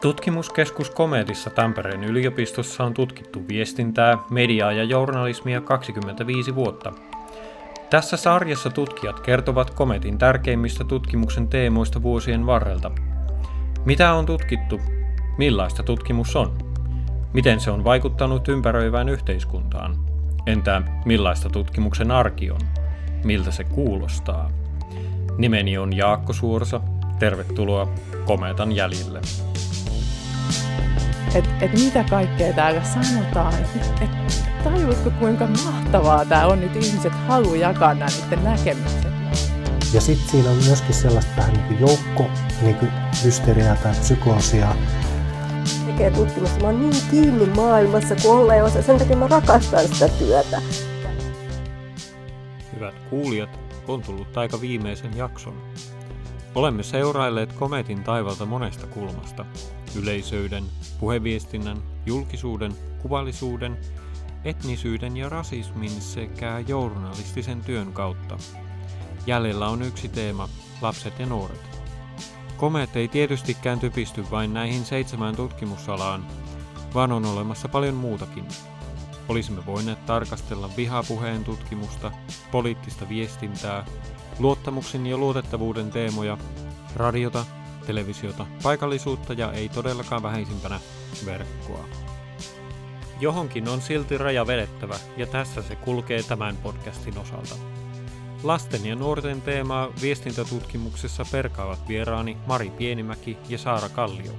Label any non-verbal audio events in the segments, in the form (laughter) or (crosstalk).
Tutkimuskeskus Kometissa Tampereen yliopistossa on tutkittu viestintää, mediaa ja journalismia 25 vuotta. Tässä sarjassa tutkijat kertovat Kometin tärkeimmistä tutkimuksen teemoista vuosien varrelta. Mitä on tutkittu? Millaista tutkimus on? Miten se on vaikuttanut ympäröivään yhteiskuntaan? Entä millaista tutkimuksen arki on? Miltä se kuulostaa? Nimeni on Jaakko Suorsa. Tervetuloa Kometan jäljille että et mitä kaikkea täällä sanotaan. Että et, tajuutko kuinka mahtavaa tämä on, että ihmiset haluaa jakaa nämä niiden näkemykset. Ja sitten siinä on myöskin sellaista vähän niin kuin joukko, niin kuin hysteriaa tai psykoosia. Tekee tutkimusta. Mä oon niin kiinni maailmassa kuin ollaan ja sen takia mä rakastan sitä työtä. Hyvät kuulijat, on tullut aika viimeisen jakson. Olemme seurailleet kometin taivalta monesta kulmasta. Yleisöyden, puheviestinnän, julkisuuden, kuvallisuuden, etnisyyden ja rasismin sekä journalistisen työn kautta. Jäljellä on yksi teema, lapset ja nuoret. Komet ei tietystikään typisty vain näihin seitsemään tutkimusalaan, vaan on olemassa paljon muutakin. Olisimme voineet tarkastella vihapuheen tutkimusta, poliittista viestintää, luottamuksen ja luotettavuuden teemoja, radiota, televisiota, paikallisuutta ja ei todellakaan vähäisimpänä verkkoa. Johonkin on silti raja vedettävä, ja tässä se kulkee tämän podcastin osalta. Lasten ja nuorten teemaa viestintätutkimuksessa perkaavat vieraani Mari Pienimäki ja Saara Kallio.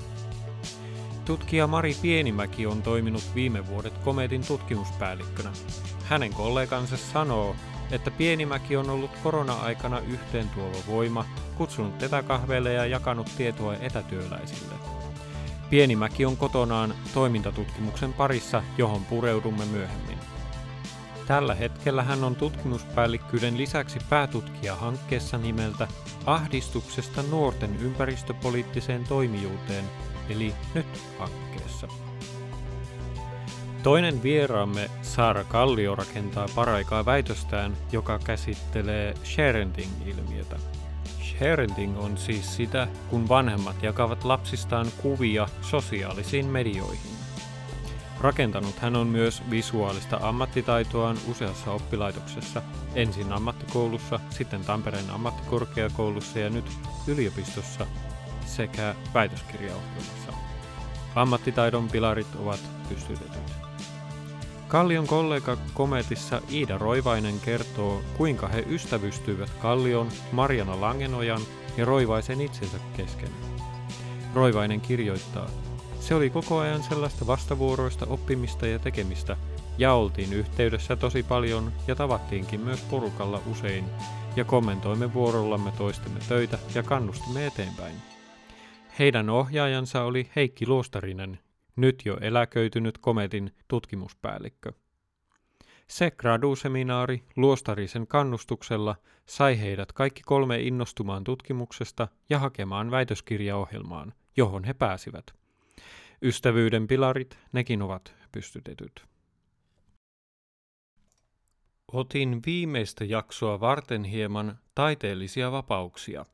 Tutkija Mari Pienimäki on toiminut viime vuodet Kometin tutkimuspäällikkönä. Hänen kollegansa sanoo, että Pienimäki on ollut korona-aikana yhteen tuova voima, kutsunut etäkahveille ja jakanut tietoa etätyöläisille. Pienimäki on kotonaan toimintatutkimuksen parissa, johon pureudumme myöhemmin. Tällä hetkellä hän on tutkimuspäällikkyyden lisäksi päätutkija hankkeessa nimeltä Ahdistuksesta nuorten ympäristöpoliittiseen toimijuuteen, eli NYT-hankkeessa. Toinen vieraamme Saara Kallio rakentaa paraikaa väitöstään, joka käsittelee sharenting-ilmiötä. Sharenting on siis sitä, kun vanhemmat jakavat lapsistaan kuvia sosiaalisiin medioihin. Rakentanut hän on myös visuaalista ammattitaitoaan useassa oppilaitoksessa, ensin ammattikoulussa, sitten Tampereen ammattikorkeakoulussa ja nyt yliopistossa sekä väitöskirjaohjelmassa. Ammattitaidon pilarit ovat pystytetyt. Kallion kollega Kometissa Iida Roivainen kertoo, kuinka he ystävystyivät Kallion, Marjana Langenojan ja Roivaisen itsensä kesken. Roivainen kirjoittaa, se oli koko ajan sellaista vastavuoroista oppimista ja tekemistä, ja oltiin yhteydessä tosi paljon ja tavattiinkin myös porukalla usein, ja kommentoimme vuorollamme toistemme töitä ja kannustimme eteenpäin. Heidän ohjaajansa oli Heikki Luostarinen, nyt jo eläköitynyt Kometin tutkimuspäällikkö. Se graduseminaari Luostarisen kannustuksella sai heidät kaikki kolme innostumaan tutkimuksesta ja hakemaan väitöskirjaohjelmaan, johon he pääsivät. Ystävyyden pilarit, nekin ovat pystytetyt. Otin viimeistä jaksoa varten hieman taiteellisia vapauksia.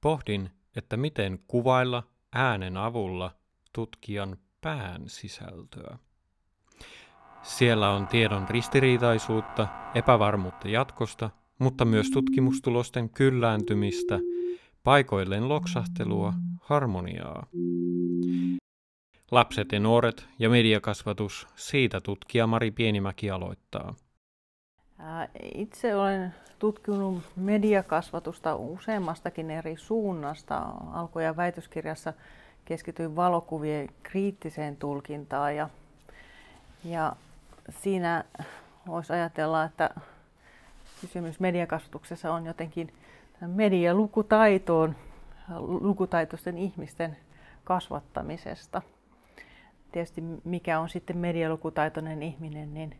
Pohdin, että miten kuvailla äänen avulla tutkijan pään sisältöä. Siellä on tiedon ristiriitaisuutta, epävarmuutta jatkosta, mutta myös tutkimustulosten kyllääntymistä, paikoilleen loksahtelua, harmoniaa. Lapset ja nuoret ja mediakasvatus, siitä tutkija Mari Pienimäki aloittaa. Itse olen tutkinut mediakasvatusta useammastakin eri suunnasta. Alkuja väitöskirjassa keskityin valokuvien kriittiseen tulkintaan ja, ja siinä voisi ajatella, että kysymys mediakasvatuksessa on jotenkin medialukutaitoon, lukutaitoisten ihmisten kasvattamisesta. Tietysti mikä on sitten medialukutaitoinen ihminen, niin,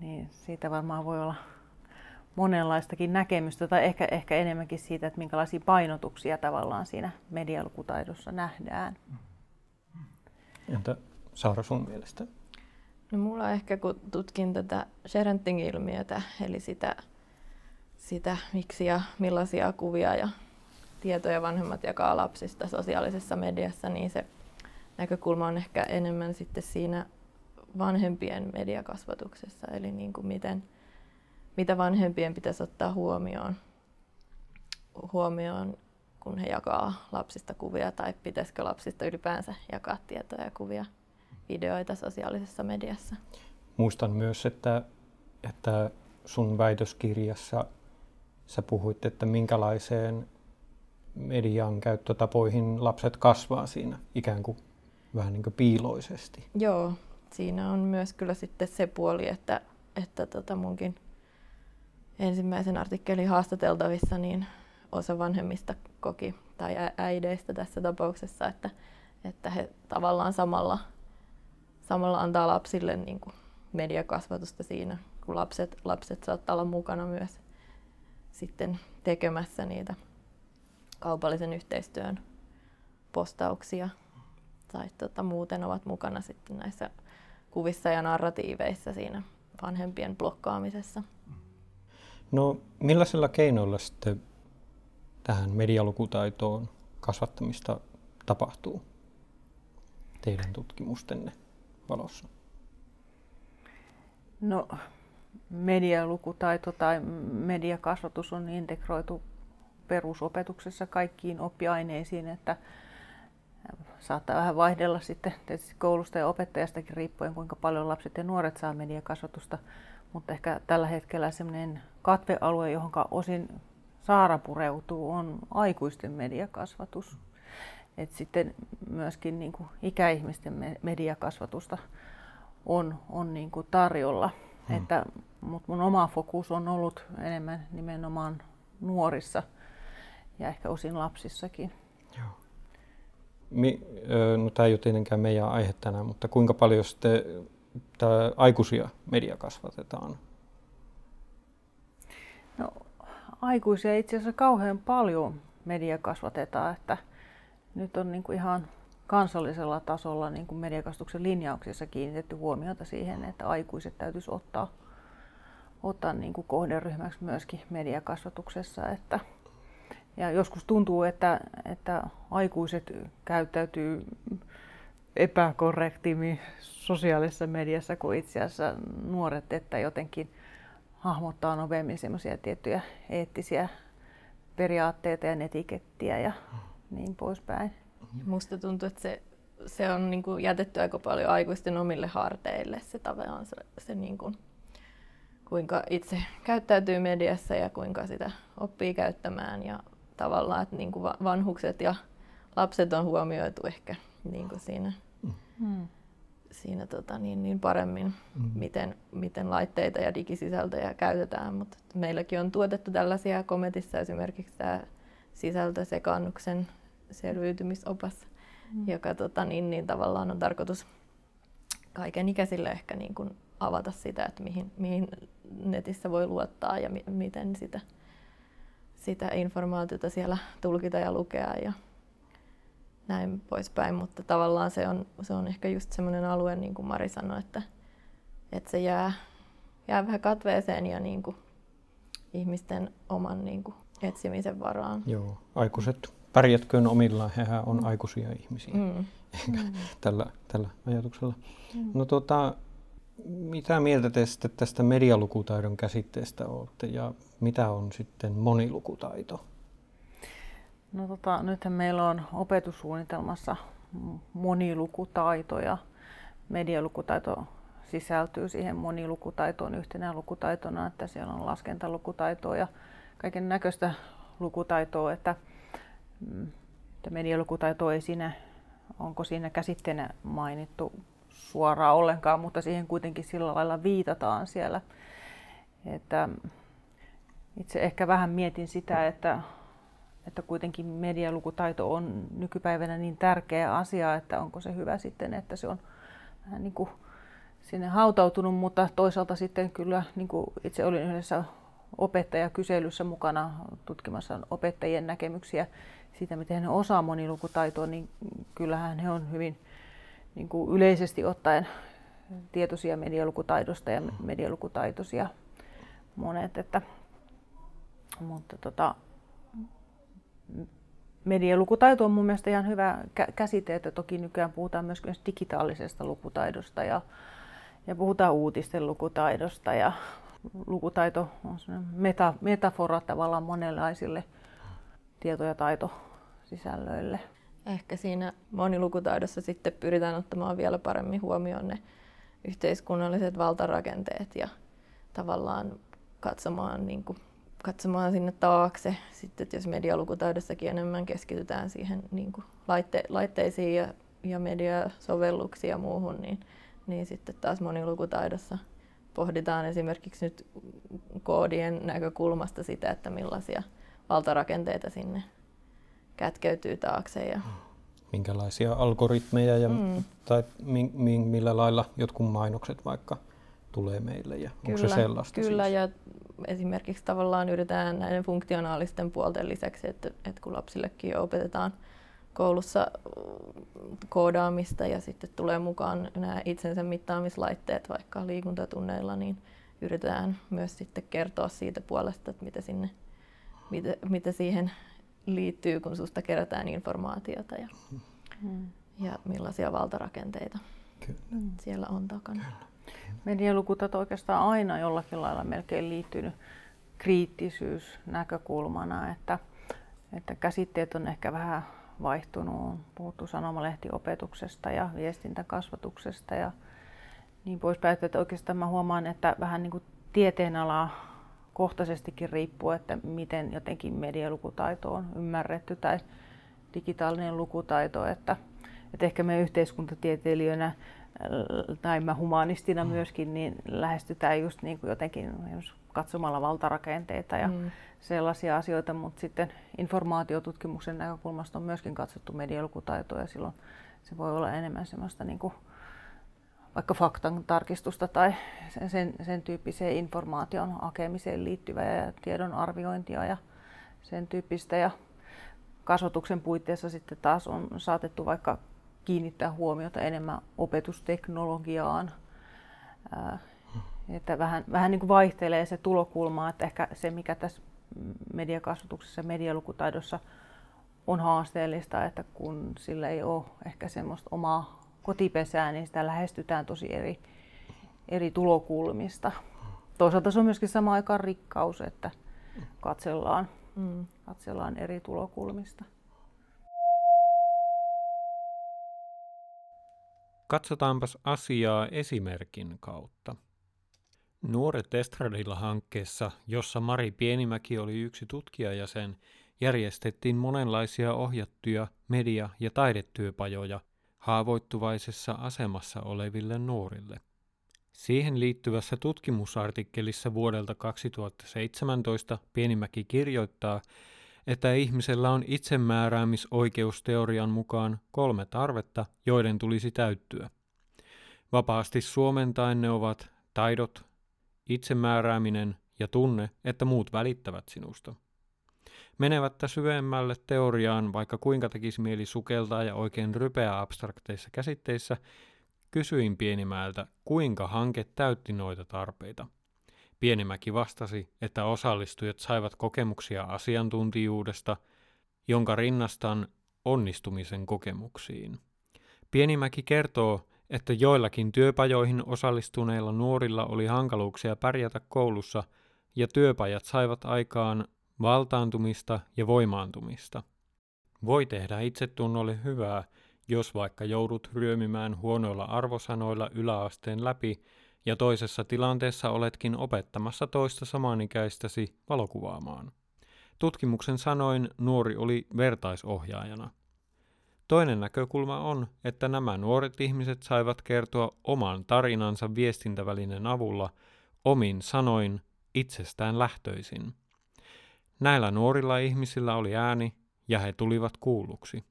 niin siitä varmaan voi olla monenlaistakin näkemystä tai ehkä, ehkä enemmänkin siitä, että minkälaisia painotuksia tavallaan siinä medialukutaidossa nähdään. Entä Saara sun mielestä? No mulla ehkä kun tutkin tätä sharenting-ilmiötä, eli sitä, sitä miksi ja millaisia kuvia ja tietoja vanhemmat jakaa lapsista sosiaalisessa mediassa, niin se näkökulma on ehkä enemmän sitten siinä vanhempien mediakasvatuksessa, eli niin kuin miten, mitä vanhempien pitäisi ottaa huomioon, huomioon, kun he jakaa lapsista kuvia, tai pitäisikö lapsista ylipäänsä jakaa tietoja ja kuvia, videoita sosiaalisessa mediassa. Muistan myös, että, että sun väitöskirjassa sä puhuit, että minkälaiseen median käyttötapoihin lapset kasvaa siinä ikään kuin vähän niin kuin piiloisesti. Joo, siinä on myös kyllä sitten se puoli, että, että tota munkin ensimmäisen artikkelin haastateltavissa niin osa vanhemmista koki, tai äideistä tässä tapauksessa, että, että he tavallaan samalla, samalla antaa lapsille niin kuin mediakasvatusta siinä, kun lapset, lapset saattaa olla mukana myös sitten tekemässä niitä kaupallisen yhteistyön postauksia tai tota, muuten ovat mukana sitten näissä kuvissa ja narratiiveissa siinä vanhempien blokkaamisessa. No millaisilla keinoilla sitten tähän medialukutaitoon kasvattamista tapahtuu teidän tutkimustenne valossa? No medialukutaito tai mediakasvatus on integroitu perusopetuksessa kaikkiin oppiaineisiin, että saattaa vähän vaihdella sitten koulusta ja opettajastakin riippuen, kuinka paljon lapset ja nuoret saa mediakasvatusta, mutta ehkä tällä hetkellä sellainen katvealue, johon osin Saara pureutuu, on aikuisten mediakasvatus. Et sitten myöskin niin kuin ikäihmisten mediakasvatusta on, on niin kuin tarjolla. Hmm. Että, mutta mun oma fokus on ollut enemmän nimenomaan nuorissa ja ehkä osin lapsissakin. Joo. Mi, no, tämä ei ole tietenkään meidän aihe tänään, mutta kuinka paljon sitten tää aikuisia media kasvatetaan? No, aikuisia itse asiassa kauhean paljon media kasvatetaan, että nyt on niin kuin ihan kansallisella tasolla niin kuin mediakasvatuksen linjauksissa kiinnitetty huomiota siihen, että aikuiset täytyisi ottaa, ottaa niin kuin kohderyhmäksi myöskin mediakasvatuksessa. Että, ja joskus tuntuu, että, että aikuiset käyttäytyy epäkorrektimmin sosiaalisessa mediassa kuin itse asiassa nuoret, että jotenkin hahmottaa nopeammin semmoisia tiettyjä eettisiä periaatteita ja etikettiä ja niin poispäin. Musta tuntuu, että se, se on niin kuin jätetty aika paljon aikuisten omille harteille se tavallaan se, se niin kuin, kuinka itse käyttäytyy mediassa ja kuinka sitä oppii käyttämään ja tavallaan, että niin kuin vanhukset ja lapset on huomioitu ehkä niin kuin siinä, mm. siinä tota, niin, niin paremmin, mm. miten, miten laitteita ja digisisältöjä käytetään. Mutta meilläkin on tuotettu tällaisia kometissa esimerkiksi tämä sisältösekannuksen selviytymisopas, mm. joka tota, niin, niin tavallaan on tarkoitus kaiken ikäisille ehkä niin kuin avata sitä, että mihin, mihin netissä voi luottaa ja mi- miten sitä, sitä informaatiota siellä tulkita ja lukea ja näin poispäin. Mutta tavallaan se on, se on ehkä just semmoinen alue, niin kuin Mari sanoi, että, että se jää, jää vähän katveeseen ja niin kuin ihmisten oman niin kuin etsimisen varaan. Joo, aikuiset pärjätköön omillaan, hehän on mm. aikuisia ihmisiä. Mm. mm. tällä, tällä ajatuksella. Mm. No tota, mitä mieltä te sitten tästä medialukutaidon käsitteestä olette ja mitä on sitten monilukutaito? No tota, nythän meillä on opetussuunnitelmassa monilukutaito ja medialukutaito sisältyy siihen monilukutaitoon yhtenä lukutaitona, että siellä on laskentalukutaitoa ja kaiken näköistä lukutaitoa, että että medialukutaito ei siinä, onko siinä käsitteenä mainittu suoraan ollenkaan, mutta siihen kuitenkin sillä lailla viitataan siellä. Että itse ehkä vähän mietin sitä, että, että kuitenkin medialukutaito on nykypäivänä niin tärkeä asia, että onko se hyvä sitten, että se on vähän niin kuin sinne hautautunut, mutta toisaalta sitten kyllä niin kuin itse olin yhdessä opettajakyselyssä mukana tutkimassa opettajien näkemyksiä siitä, miten he osaa monilukutaitoa, niin kyllähän he on hyvin niin kuin yleisesti ottaen tietoisia medialukutaidosta ja medialukutaitoisia monet. Että, mutta tota, medialukutaito on mun mielestä ihan hyvä käsite, että toki nykyään puhutaan myös digitaalisesta lukutaidosta ja, ja puhutaan uutisten lukutaidosta ja lukutaito on meta, metafora tavallaan monenlaisille tieto- ja taitosisällöille. Ehkä siinä monilukutaidossa sitten pyritään ottamaan vielä paremmin huomioon ne yhteiskunnalliset valtarakenteet ja tavallaan katsomaan, niin kuin, katsomaan sinne taakse. Sitten jos medialukutaidossakin enemmän keskitytään siihen niin kuin laitte, laitteisiin ja, ja mediasovelluksiin ja muuhun, niin, niin sitten taas monilukutaidossa pohditaan esimerkiksi nyt koodien näkökulmasta sitä, että millaisia valtarakenteita sinne kätkeytyy taakse. Ja... Minkälaisia algoritmeja ja mm. tai mi, mi, millä lailla jotkut mainokset vaikka tulee meille ja kyllä, onko se sellaista Kyllä siis? ja esimerkiksi tavallaan yritetään näiden funktionaalisten puolten lisäksi, että, että kun lapsillekin jo opetetaan koulussa koodaamista ja sitten tulee mukaan nämä itsensä mittaamislaitteet vaikka liikuntatunneilla, niin yritetään myös sitten kertoa siitä puolesta, että mitä, sinne, mitä, mitä siihen liittyy, kun susta kerätään informaatiota ja, mm. ja millaisia valtarakenteita Kyllä. siellä on takana. Kyllä. Medialukutat oikeastaan aina jollakin lailla melkein liittynyt kriittisyys näkökulmana, että, että käsitteet on ehkä vähän vaihtunut. On puhuttu sanomalehtiopetuksesta ja viestintäkasvatuksesta ja niin poispäin. Että oikeastaan mä huomaan, että vähän niin kuin tieteenala kohtaisestikin riippuu, että miten jotenkin medialukutaito on ymmärretty tai digitaalinen lukutaito. Että, että ehkä me yhteiskuntatieteilijöinä tai mä humanistina mm. myöskin, niin lähestytään just niin kuin jotenkin katsomalla valtarakenteita ja mm. sellaisia asioita, mutta sitten informaatiotutkimuksen näkökulmasta on myöskin katsottu medialukutaitoa ja silloin se voi olla enemmän semmoista niin kuin vaikka faktan tarkistusta tai sen, sen, sen tyyppiseen informaation hakemiseen liittyvää ja tiedon arviointia ja sen tyyppistä. Ja kasvatuksen puitteissa sitten taas on saatettu vaikka kiinnittää huomiota enemmän opetusteknologiaan. Että vähän, vähän niin kuin vaihtelee se tulokulma, että ehkä se mikä tässä mediakasvatuksessa ja medialukutaidossa on haasteellista, että kun sillä ei ole ehkä semmoista omaa kotipesää, niin sitä lähestytään tosi eri, eri tulokulmista. Toisaalta se on myöskin sama aikaan rikkaus, että katsellaan, mm. katsellaan eri tulokulmista. Katsotaanpas asiaa esimerkin kautta. Nuoret Estradilla-hankkeessa, jossa Mari Pienimäki oli yksi tutkijajäsen, järjestettiin monenlaisia ohjattuja media- ja taidetyöpajoja haavoittuvaisessa asemassa oleville nuorille. Siihen liittyvässä tutkimusartikkelissa vuodelta 2017 Pienimäki kirjoittaa, että ihmisellä on itsemääräämisoikeusteorian mukaan kolme tarvetta, joiden tulisi täyttyä. Vapaasti suomentaen ne ovat taidot, itsemäärääminen ja tunne, että muut välittävät sinusta. Menevättä syvemmälle teoriaan, vaikka kuinka tekisi mieli sukeltaa ja oikein rypeä abstrakteissa käsitteissä, kysyin Pienimäeltä, kuinka hanke täytti noita tarpeita. Pienimäki vastasi, että osallistujat saivat kokemuksia asiantuntijuudesta, jonka rinnastan onnistumisen kokemuksiin. Pienimäki kertoo, että joillakin työpajoihin osallistuneilla nuorilla oli hankaluuksia pärjätä koulussa ja työpajat saivat aikaan valtaantumista ja voimaantumista. Voi tehdä itsetunnolle hyvää, jos vaikka joudut ryömimään huonoilla arvosanoilla yläasteen läpi ja toisessa tilanteessa oletkin opettamassa toista samanikäistäsi valokuvaamaan. Tutkimuksen sanoin nuori oli vertaisohjaajana. Toinen näkökulma on, että nämä nuoret ihmiset saivat kertoa oman tarinansa viestintävälinen avulla omin sanoin itsestään lähtöisin. Näillä nuorilla ihmisillä oli ääni ja he tulivat kuulluksi.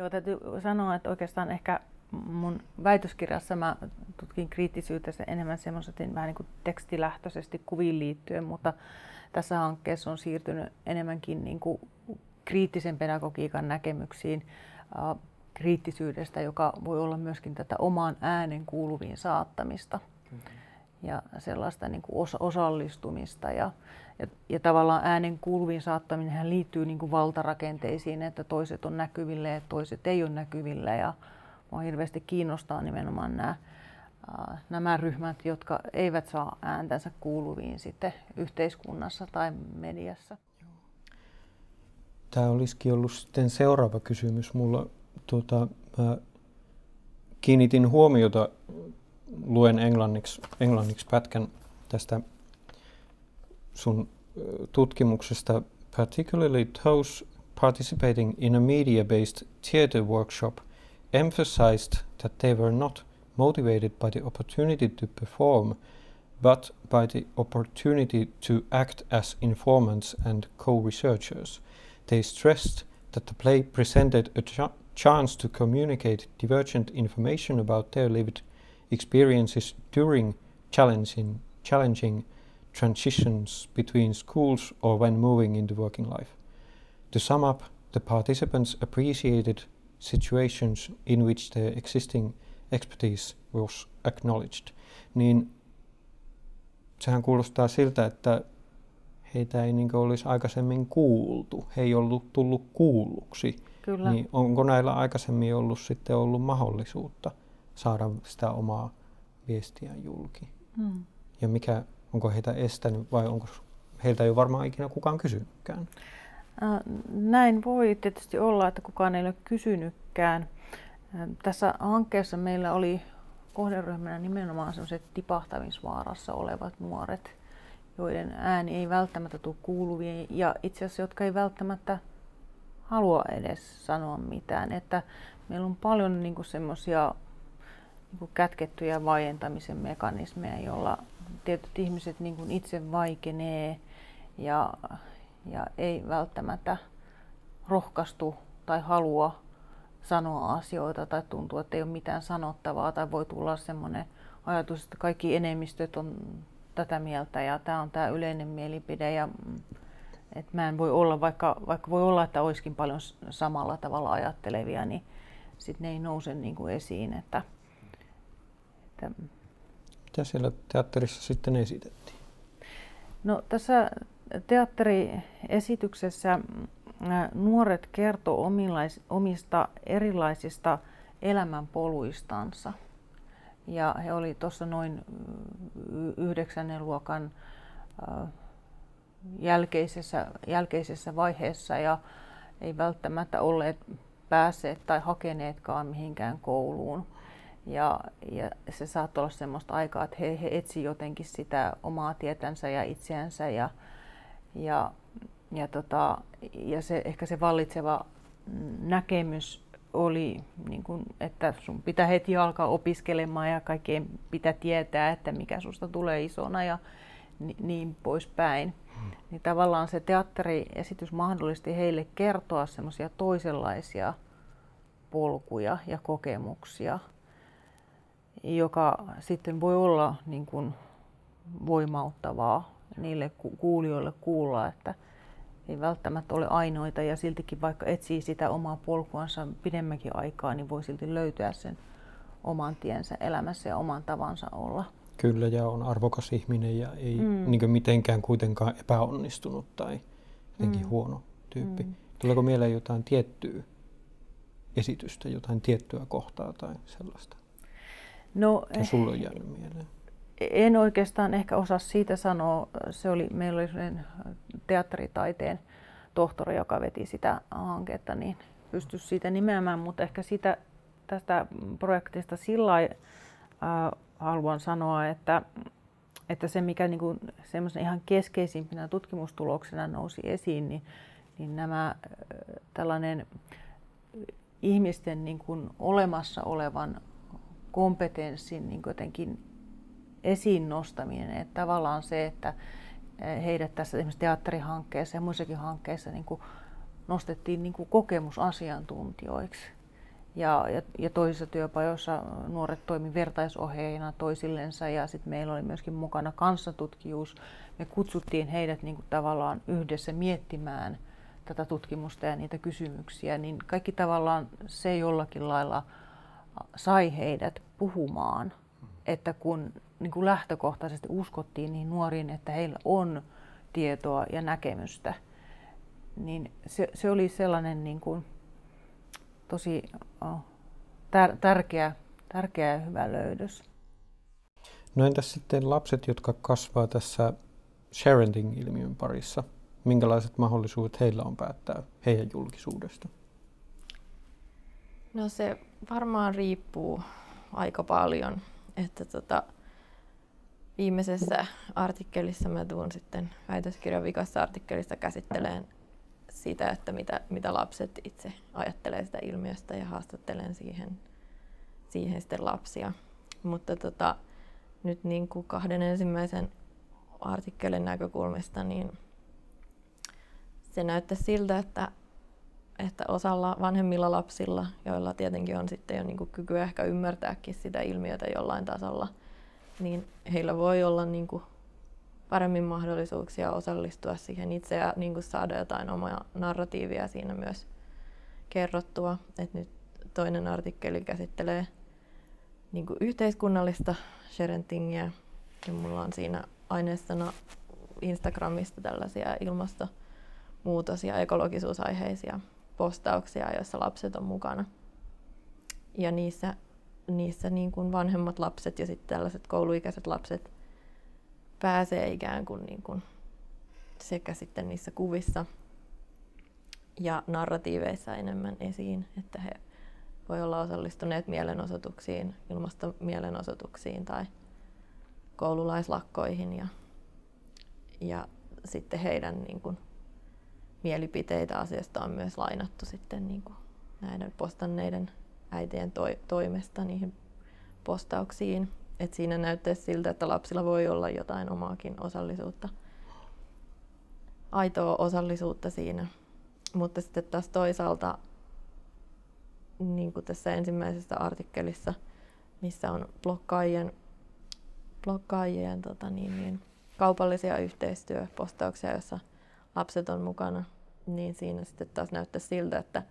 Joo, täytyy sanoa, että oikeastaan ehkä mun väitöskirjassa mä tutkin kriittisyyttä enemmän semmoisesti vähän niin kuin tekstilähtöisesti kuviin liittyen, mutta tässä hankkeessa on siirtynyt enemmänkin niin kuin kriittisen pedagogiikan näkemyksiin äh, kriittisyydestä, joka voi olla myöskin tätä oman äänen kuuluviin saattamista. Mm-hmm. Ja sellaista niin kuin osallistumista. Ja, ja, ja tavallaan äänen kuuluviin saattaminen liittyy niin kuin valtarakenteisiin, että toiset on näkyvillä ja toiset ei ole näkyvillä. Ja minua hirveästi kiinnostaa nimenomaan nämä, nämä ryhmät, jotka eivät saa ääntänsä kuuluviin sitten yhteiskunnassa tai mediassa. Tämä olisikin ollut sitten seuraava kysymys. Mulla tuota, mä kiinnitin huomiota, luen englanniksi, englanniksi pätkän tästä sun tutkimuksesta, particularly those participating in a media-based theater workshop emphasized that they were not motivated by the opportunity to perform, but by the opportunity to act as informants and co-researchers. They stressed that the play presented a ch- chance to communicate divergent information about their lived experiences during challenging, challenging transitions between schools or when moving into working life. To sum up, the participants appreciated situations in which their existing expertise was acknowledged. Niin sehän kuulostaa siltä, että heitä ei niin olisi aikaisemmin kuultu. He ei ollut tullut kuulluksi. Kyllä. Niin onko näillä aikaisemmin ollut sitten ollut mahdollisuutta saada sitä omaa viestiä julki? Hmm. Ja mikä, onko heitä estänyt vai onko heiltä ei ole varmaan ikinä kukaan kysynytkään? Näin voi tietysti olla, että kukaan ei ole kysynytkään. Tässä hankkeessa meillä oli kohderyhmänä nimenomaan sellaiset tipahtamisvaarassa olevat nuoret, joiden ääni ei välttämättä tule kuuluviin ja itse asiassa jotka ei välttämättä halua edes sanoa mitään. Että meillä on paljon niin semmoisia niin kätkettyjä vaientamisen mekanismeja, joilla tietyt ihmiset niin kuin itse vaikenee ja, ja ei välttämättä rohkaistu tai halua sanoa asioita tai tuntuu, että ei ole mitään sanottavaa tai voi tulla semmoinen ajatus, että kaikki enemmistöt on tätä mieltä ja tämä on tämä yleinen mielipide ja että mä en voi olla, vaikka, vaikka voi olla, että olisikin paljon samalla tavalla ajattelevia, niin sitten ne ei nouse niin kuin esiin. Että, että... Mitä siellä teatterissa sitten esitettiin? No tässä teatteriesityksessä nuoret kertoo omista erilaisista elämänpoluistansa. Ja he oli tuossa noin yhdeksännen luokan jälkeisessä, jälkeisessä vaiheessa ja ei välttämättä olleet päässeet tai hakeneetkaan mihinkään kouluun. Ja, ja se saattoi olla sellaista aikaa, että he, he etsivät jotenkin sitä omaa tietänsä ja itseänsä ja, ja, ja, tota, ja se, ehkä se vallitseva näkemys oli, niin kun, että sun pitää heti alkaa opiskelemaan ja kaikkeen pitää tietää, että mikä susta tulee isona ja ni, niin poispäin. Hmm. Niin tavallaan se teatteriesitys mahdollisti heille kertoa semmoisia toisenlaisia polkuja ja kokemuksia, joka sitten voi olla niin kuin voimauttavaa niille kuulijoille kuulla, että ei välttämättä ole ainoita ja siltikin vaikka etsii sitä omaa polkuansa pidemmänkin aikaa, niin voi silti löytää sen oman tiensä elämässä ja oman tavansa olla. Kyllä, ja on arvokas ihminen ja ei mm. niin mitenkään kuitenkaan epäonnistunut tai jotenkin mm. huono tyyppi. Mm. Tuleeko mieleen jotain tiettyä esitystä, jotain tiettyä kohtaa tai sellaista? No, Mitä sulle on jäänyt mieleen? En oikeastaan ehkä osaa siitä sanoa. Se oli, meillä oli teatteritaiteen tohtori, joka veti sitä hanketta, niin pysty siitä nimeämään, mutta ehkä sitä, tästä projektista sillä äh, haluan sanoa, että, että se mikä niin kuin ihan keskeisimpinä tutkimustuloksena nousi esiin, niin, niin nämä tällainen ihmisten niin kuin olemassa olevan kompetenssin niin jotenkin esiin nostaminen. Että tavallaan se, että heidät tässä esimerkiksi teatterihankkeessa ja muissakin hankkeissa niin nostettiin niin kokemusasiantuntijoiksi. Ja, ja, ja toisissa työpajoissa nuoret toimi vertaisohjeina toisillensa ja sitten meillä oli myöskin mukana kanssatutkijuus. Me kutsuttiin heidät niin tavallaan yhdessä miettimään tätä tutkimusta ja niitä kysymyksiä, niin kaikki tavallaan se jollakin lailla sai heidät puhumaan että kun niin kuin lähtökohtaisesti uskottiin niin nuoriin, että heillä on tietoa ja näkemystä, niin se, se oli sellainen niin kuin tosi oh, tär, tärkeä, tärkeä ja hyvä löydös. No entäs sitten lapset, jotka kasvaa tässä sharenting-ilmiön parissa? Minkälaiset mahdollisuudet heillä on päättää heidän julkisuudesta? No se varmaan riippuu aika paljon. Että tota, viimeisessä artikkelissa mä tuun sitten väitöskirjan vikassa artikkelissa käsitteleen sitä, että mitä, mitä lapset itse ajattelee sitä ilmiöstä ja haastattelen siihen, siihen sitten lapsia. Mutta tota, nyt niin kuin kahden ensimmäisen artikkelin näkökulmista, niin se näyttää siltä, että, että osalla vanhemmilla lapsilla, joilla tietenkin on sitten jo niin kuin kykyä ehkä ymmärtääkin sitä ilmiötä jollain tasolla, niin heillä voi olla niin kuin paremmin mahdollisuuksia osallistua siihen itse ja niin kuin saada jotain omaa narratiivia siinä myös kerrottua. Et nyt toinen artikkeli käsittelee niin kuin yhteiskunnallista sharentingia ja mulla on siinä aineistona Instagramista tällaisia ilmastonmuutos- ja ekologisuusaiheisia postauksia, joissa lapset on mukana. Ja niissä, niissä niin kuin vanhemmat lapset ja sitten tällaiset kouluikäiset lapset pääsee ikään kuin, niin kuin sekä sitten niissä kuvissa ja narratiiveissa enemmän esiin, että he voi olla osallistuneet mielenosoituksiin, ilmastomielenosoituksiin tai koululaislakkoihin ja, ja sitten heidän niin kuin, mielipiteitä asiasta on myös lainattu sitten niin kuin, näiden postanneiden äitien to- toimesta niihin postauksiin. Et siinä näyttää siltä, että lapsilla voi olla jotain omaakin osallisuutta, aitoa osallisuutta siinä. Mutta sitten taas toisaalta, niin kuin tässä ensimmäisessä artikkelissa, missä on blokkaajien, blokkaajien tota niin, niin, kaupallisia yhteistyöpostauksia, joissa lapset on mukana, niin siinä sitten taas näyttää siltä, että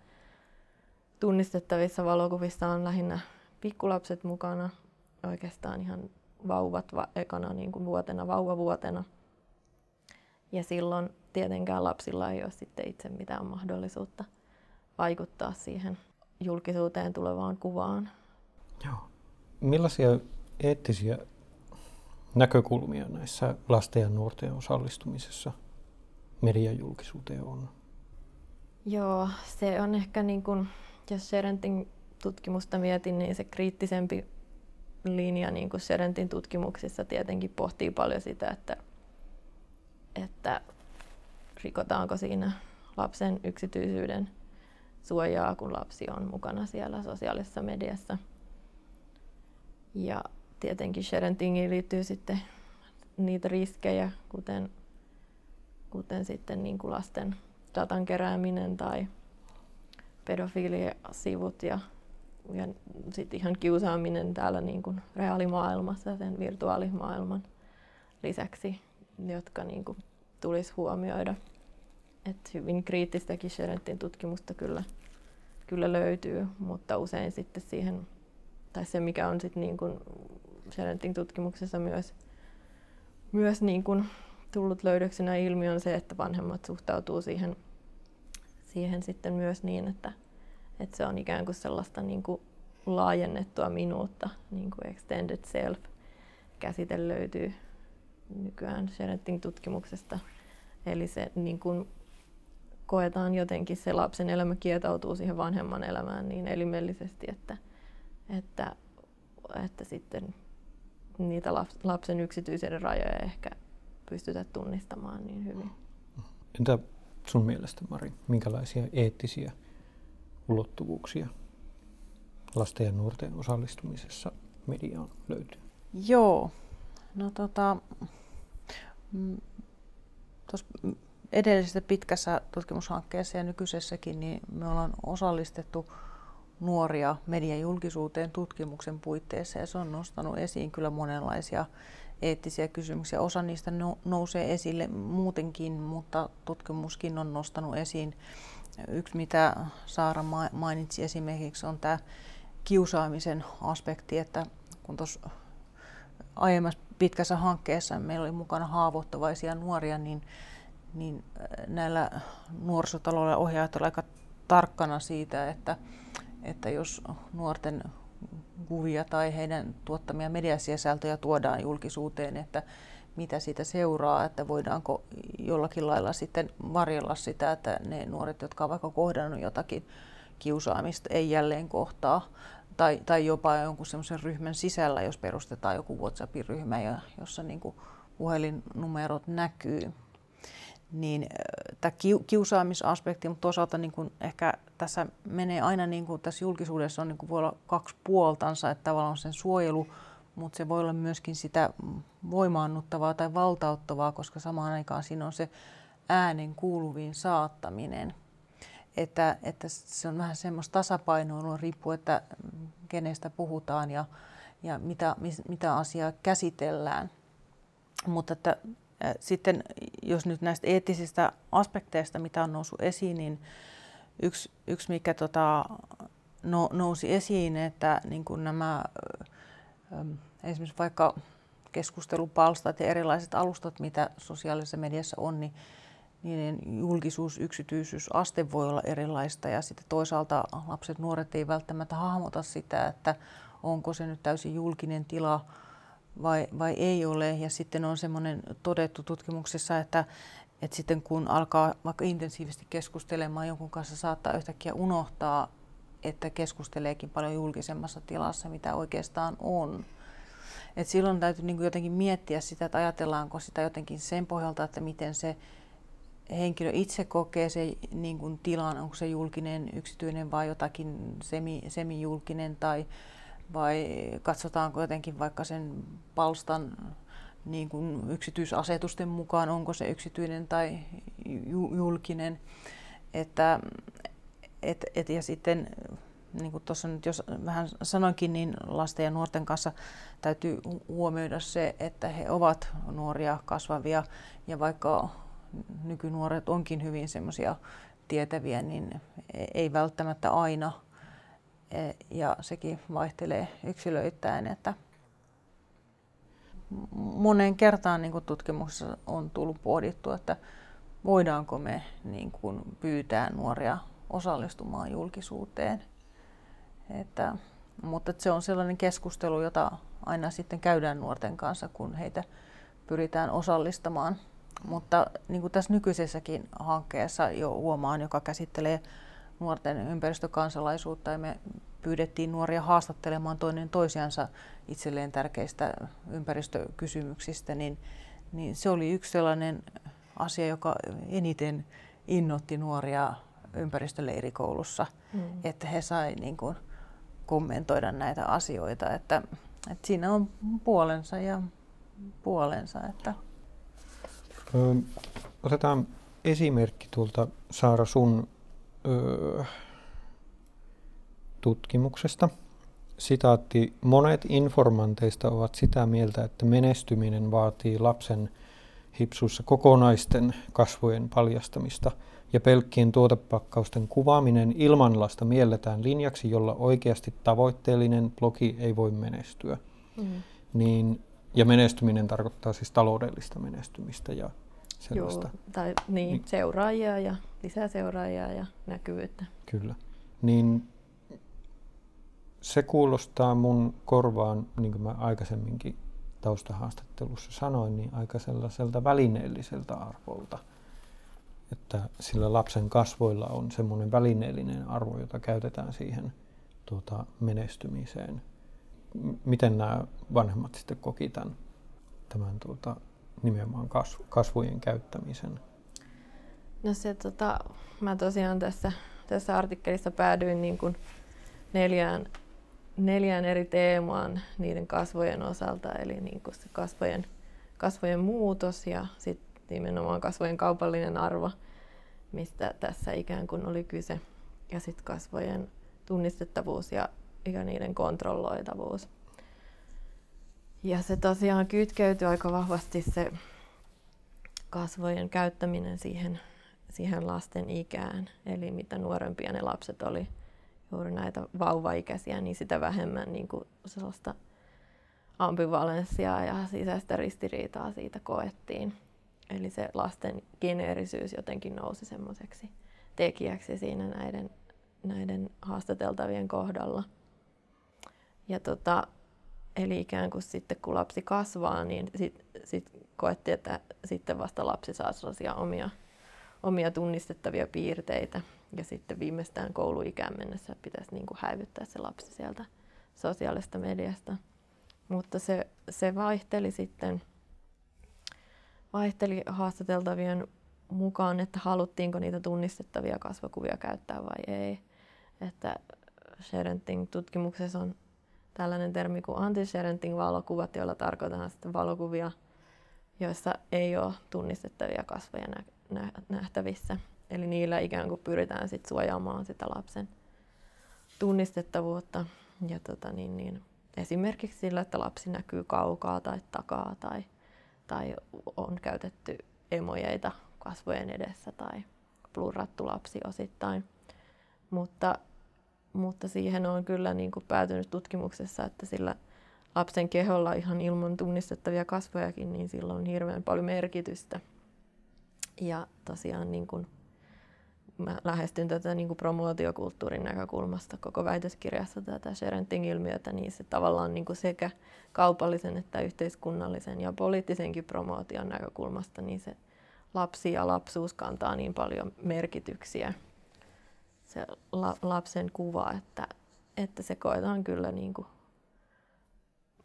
tunnistettavissa valokuvissa on lähinnä pikkulapset mukana, oikeastaan ihan vauvat va- ekana niin kuin vuotena, vauvavuotena. Ja silloin tietenkään lapsilla ei ole sitten itse mitään mahdollisuutta vaikuttaa siihen julkisuuteen tulevaan kuvaan. Joo. Millaisia eettisiä näkökulmia näissä lasten ja nuorten osallistumisessa mediajulkisuuteen on? Joo, se on ehkä niin kuin, jos Serentin tutkimusta mietin, niin se kriittisempi linja niin kuin Serentin tutkimuksissa tietenkin pohtii paljon sitä, että, että rikotaanko siinä lapsen yksityisyyden suojaa, kun lapsi on mukana siellä sosiaalisessa mediassa. Ja tietenkin sharentingiin liittyy sitten niitä riskejä, kuten, kuten sitten niin kuin lasten datan kerääminen tai pedofiilisivut ja ja sitten ihan kiusaaminen täällä niin kuin reaalimaailmassa sen virtuaalimaailman lisäksi, jotka niin kuin tulisi huomioida. Et hyvin kriittistäkin Sherentin tutkimusta kyllä, kyllä löytyy, mutta usein sitten siihen, tai se mikä on sitten niin Sherentin tutkimuksessa myös, myös niin kuin tullut löydöksenä ilmi on se, että vanhemmat suhtautuu siihen, siihen sitten myös niin, että, että se on ikään kuin sellaista niin kuin laajennettua minuutta, niin kuin extended self käsite löytyy nykyään Sherentin tutkimuksesta. Eli se niin kuin koetaan jotenkin se lapsen elämä kietoutuu siihen vanhemman elämään niin elimellisesti, että, että, että sitten niitä lapsen yksityisyyden rajoja ehkä pystytä tunnistamaan niin hyvin. Entä sun mielestä, Mari, minkälaisia eettisiä ulottuvuuksia lasten ja nuorten osallistumisessa mediaan löytyy? Joo, no tota, mm, tuossa edellisessä pitkässä tutkimushankkeessa ja nykyisessäkin, niin me ollaan osallistettu nuoria mediajulkisuuteen tutkimuksen puitteissa ja se on nostanut esiin kyllä monenlaisia eettisiä kysymyksiä. Osa niistä nousee esille muutenkin, mutta tutkimuskin on nostanut esiin. Yksi, mitä Saara mainitsi esimerkiksi, on tämä kiusaamisen aspekti, että kun tuossa aiemmassa pitkässä hankkeessa meillä oli mukana haavoittavaisia nuoria, niin, niin näillä nuorisotaloudella ohjaajat olivat aika tarkkana siitä, että, että jos nuorten kuvia tai heidän tuottamia mediasisältöjä tuodaan julkisuuteen, että mitä siitä seuraa, että voidaanko jollakin lailla sitten varjella sitä, että ne nuoret, jotka ovat vaikka kohdannut jotakin kiusaamista, ei jälleen kohtaa. Tai, tai jopa jonkun semmoisen ryhmän sisällä, jos perustetaan joku WhatsAppin ryhmä, jossa niin kuin puhelinnumerot näkyy. Niin tämä kiusaamisaspekti, mutta toisaalta niin kuin ehkä tässä menee aina niin kuin tässä julkisuudessa on niin kuin voi olla kaksi puoltansa, että tavallaan sen suojelu mutta se voi olla myöskin sitä voimaannuttavaa tai valtauttavaa, koska samaan aikaan siinä on se äänen kuuluviin saattaminen. Että, että se on vähän semmoista tasapainoa, riippuu, että kenestä puhutaan ja, ja mitä, mitä asiaa käsitellään. Mutta että, sitten jos nyt näistä eettisistä aspekteista, mitä on noussut esiin, niin yksi, yksi mikä tota, no, nousi esiin, että niin kuin nämä esimerkiksi vaikka keskustelupalstat ja erilaiset alustat, mitä sosiaalisessa mediassa on, niin niiden julkisuus, yksityisyysaste voi olla erilaista. Ja sitten toisaalta lapset, nuoret ei välttämättä hahmota sitä, että onko se nyt täysin julkinen tila vai, vai ei ole. Ja sitten on semmoinen todettu tutkimuksessa, että, että sitten kun alkaa vaikka intensiivisesti keskustelemaan jonkun kanssa, saattaa yhtäkkiä unohtaa, että keskusteleekin paljon julkisemmassa tilassa, mitä oikeastaan on. Et silloin täytyy niin jotenkin miettiä sitä, että ajatellaanko sitä jotenkin sen pohjalta, että miten se henkilö itse kokee se niin tilan, onko se julkinen, yksityinen vai jotakin semi, semijulkinen tai vai katsotaanko jotenkin vaikka sen palstan niin kuin yksityisasetusten mukaan, onko se yksityinen tai julkinen. Että, et, et, ja sitten niin kuin tuossa nyt jos vähän sanoinkin, niin lasten ja nuorten kanssa täytyy huomioida se, että he ovat nuoria, kasvavia ja vaikka nykynuoret onkin hyvin semmoisia tietäviä, niin ei välttämättä aina. E, ja sekin vaihtelee yksilöittäin, että monen kertaan niin tutkimuksessa on tullut pohdittu, että voidaanko me niin kuin pyytää nuoria osallistumaan julkisuuteen. Että, mutta että se on sellainen keskustelu, jota aina sitten käydään nuorten kanssa, kun heitä pyritään osallistamaan. Mutta niin kuin tässä nykyisessäkin hankkeessa jo huomaan, joka käsittelee nuorten ympäristökansalaisuutta, ja me pyydettiin nuoria haastattelemaan toinen toisiansa itselleen tärkeistä ympäristökysymyksistä, niin, niin se oli yksi sellainen asia, joka eniten innotti nuoria ympäristöleirikoulussa, mm. että he sai niin kuin, kommentoida näitä asioita, että, että siinä on puolensa ja puolensa. Että. Otetaan esimerkki tuolta Saara sun ö, tutkimuksesta. Sitaatti, monet informanteista ovat sitä mieltä, että menestyminen vaatii lapsen hipsuissa kokonaisten kasvojen paljastamista – ja pelkkien tuotepakkausten kuvaaminen ilmanlasta mielletään linjaksi, jolla oikeasti tavoitteellinen blogi ei voi menestyä. Mm. Niin, ja menestyminen tarkoittaa siis taloudellista menestymistä ja sellaista. Joo, tai niin, niin, seuraajia ja lisää seuraajia ja näkyvyyttä. Kyllä. Niin se kuulostaa mun korvaan, niin kuin mä aikaisemminkin taustahaastattelussa sanoin, niin aika sellaiselta välineelliseltä arvolta – että sillä lapsen kasvoilla on semmoinen välineellinen arvo, jota käytetään siihen tuota, menestymiseen. Miten nämä vanhemmat sitten koki tämän, tämän tuota, nimenomaan kasv, kasvojen käyttämisen? No se, tota, mä tosiaan tässä, tässä artikkelissa päädyin niin kuin neljään, neljään eri teemaan niiden kasvojen osalta, eli niin kuin se kasvojen, kasvojen muutos ja sitten nimenomaan kasvojen kaupallinen arvo, mistä tässä ikään kuin oli kyse. Ja sitten kasvojen tunnistettavuus ja, ja niiden kontrolloitavuus. Ja se tosiaan kytkeytyy aika vahvasti se kasvojen käyttäminen siihen, siihen lasten ikään. Eli mitä nuorempia ne lapset oli, juuri näitä vauvaikäisiä, niin sitä vähemmän niin kuin sellaista ambivalenssia ja sisäistä ristiriitaa siitä koettiin. Eli se lasten geneerisyys jotenkin nousi semmoiseksi tekijäksi siinä näiden, näiden haastateltavien kohdalla. Ja tota, eli ikään kuin sitten kun lapsi kasvaa, niin sitten sit koettiin, että sitten vasta lapsi saa sellaisia omia, omia tunnistettavia piirteitä. Ja sitten viimeistään kouluikään mennessä pitäisi niin kuin häivyttää se lapsi sieltä sosiaalista mediasta. Mutta se, se vaihteli sitten vaihteli haastateltavien mukaan, että haluttiinko niitä tunnistettavia kasvokuvia käyttää vai ei. Että Sharenting-tutkimuksessa on tällainen termi kuin anti-sharenting-valokuvat, joilla tarkoitetaan sitten valokuvia, joissa ei ole tunnistettavia kasvoja nähtävissä. Eli niillä ikään kuin pyritään sit suojaamaan sitä lapsen tunnistettavuutta. Ja tota niin, niin, esimerkiksi sillä, että lapsi näkyy kaukaa tai takaa tai, tai on käytetty emojeita kasvojen edessä tai blurrattu lapsi osittain. Mutta, mutta siihen on kyllä niin kuin päätynyt tutkimuksessa, että sillä lapsen keholla ihan ilman tunnistettavia kasvojakin, niin sillä on hirveän paljon merkitystä. Ja tosiaan niin kuin mä lähestyn tätä niin kuin promootiokulttuurin näkökulmasta koko väitöskirjassa tätä Sharenting-ilmiötä, niin se tavallaan niin kuin sekä kaupallisen että yhteiskunnallisen ja poliittisenkin promootion näkökulmasta, niin se lapsi ja lapsuus kantaa niin paljon merkityksiä, se la, lapsen kuva, että, että se koetaan kyllä niin kuin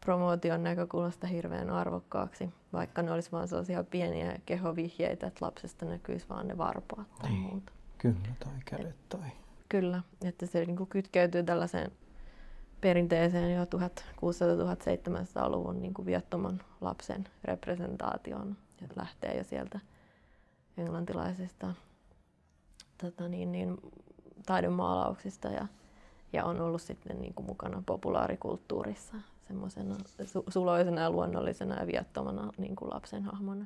promootion näkökulmasta hirveän arvokkaaksi, vaikka ne olisi vain sellaisia pieniä kehovihjeitä, että lapsesta näkyisi vain ne varpaat tai niin. muuta. Kyllä, tai kädet tai... Kyllä, että se niin kuin kytkeytyy tällaiseen perinteiseen jo 1600-1700-luvun niin kuin viattoman lapsen representaation, ja lähtee jo sieltä englantilaisista tota niin, niin, taidemaalauksista ja, ja on ollut sitten niin kuin mukana populaarikulttuurissa semmoisena su- suloisena ja luonnollisena ja viattomana niin kuin lapsen hahmona.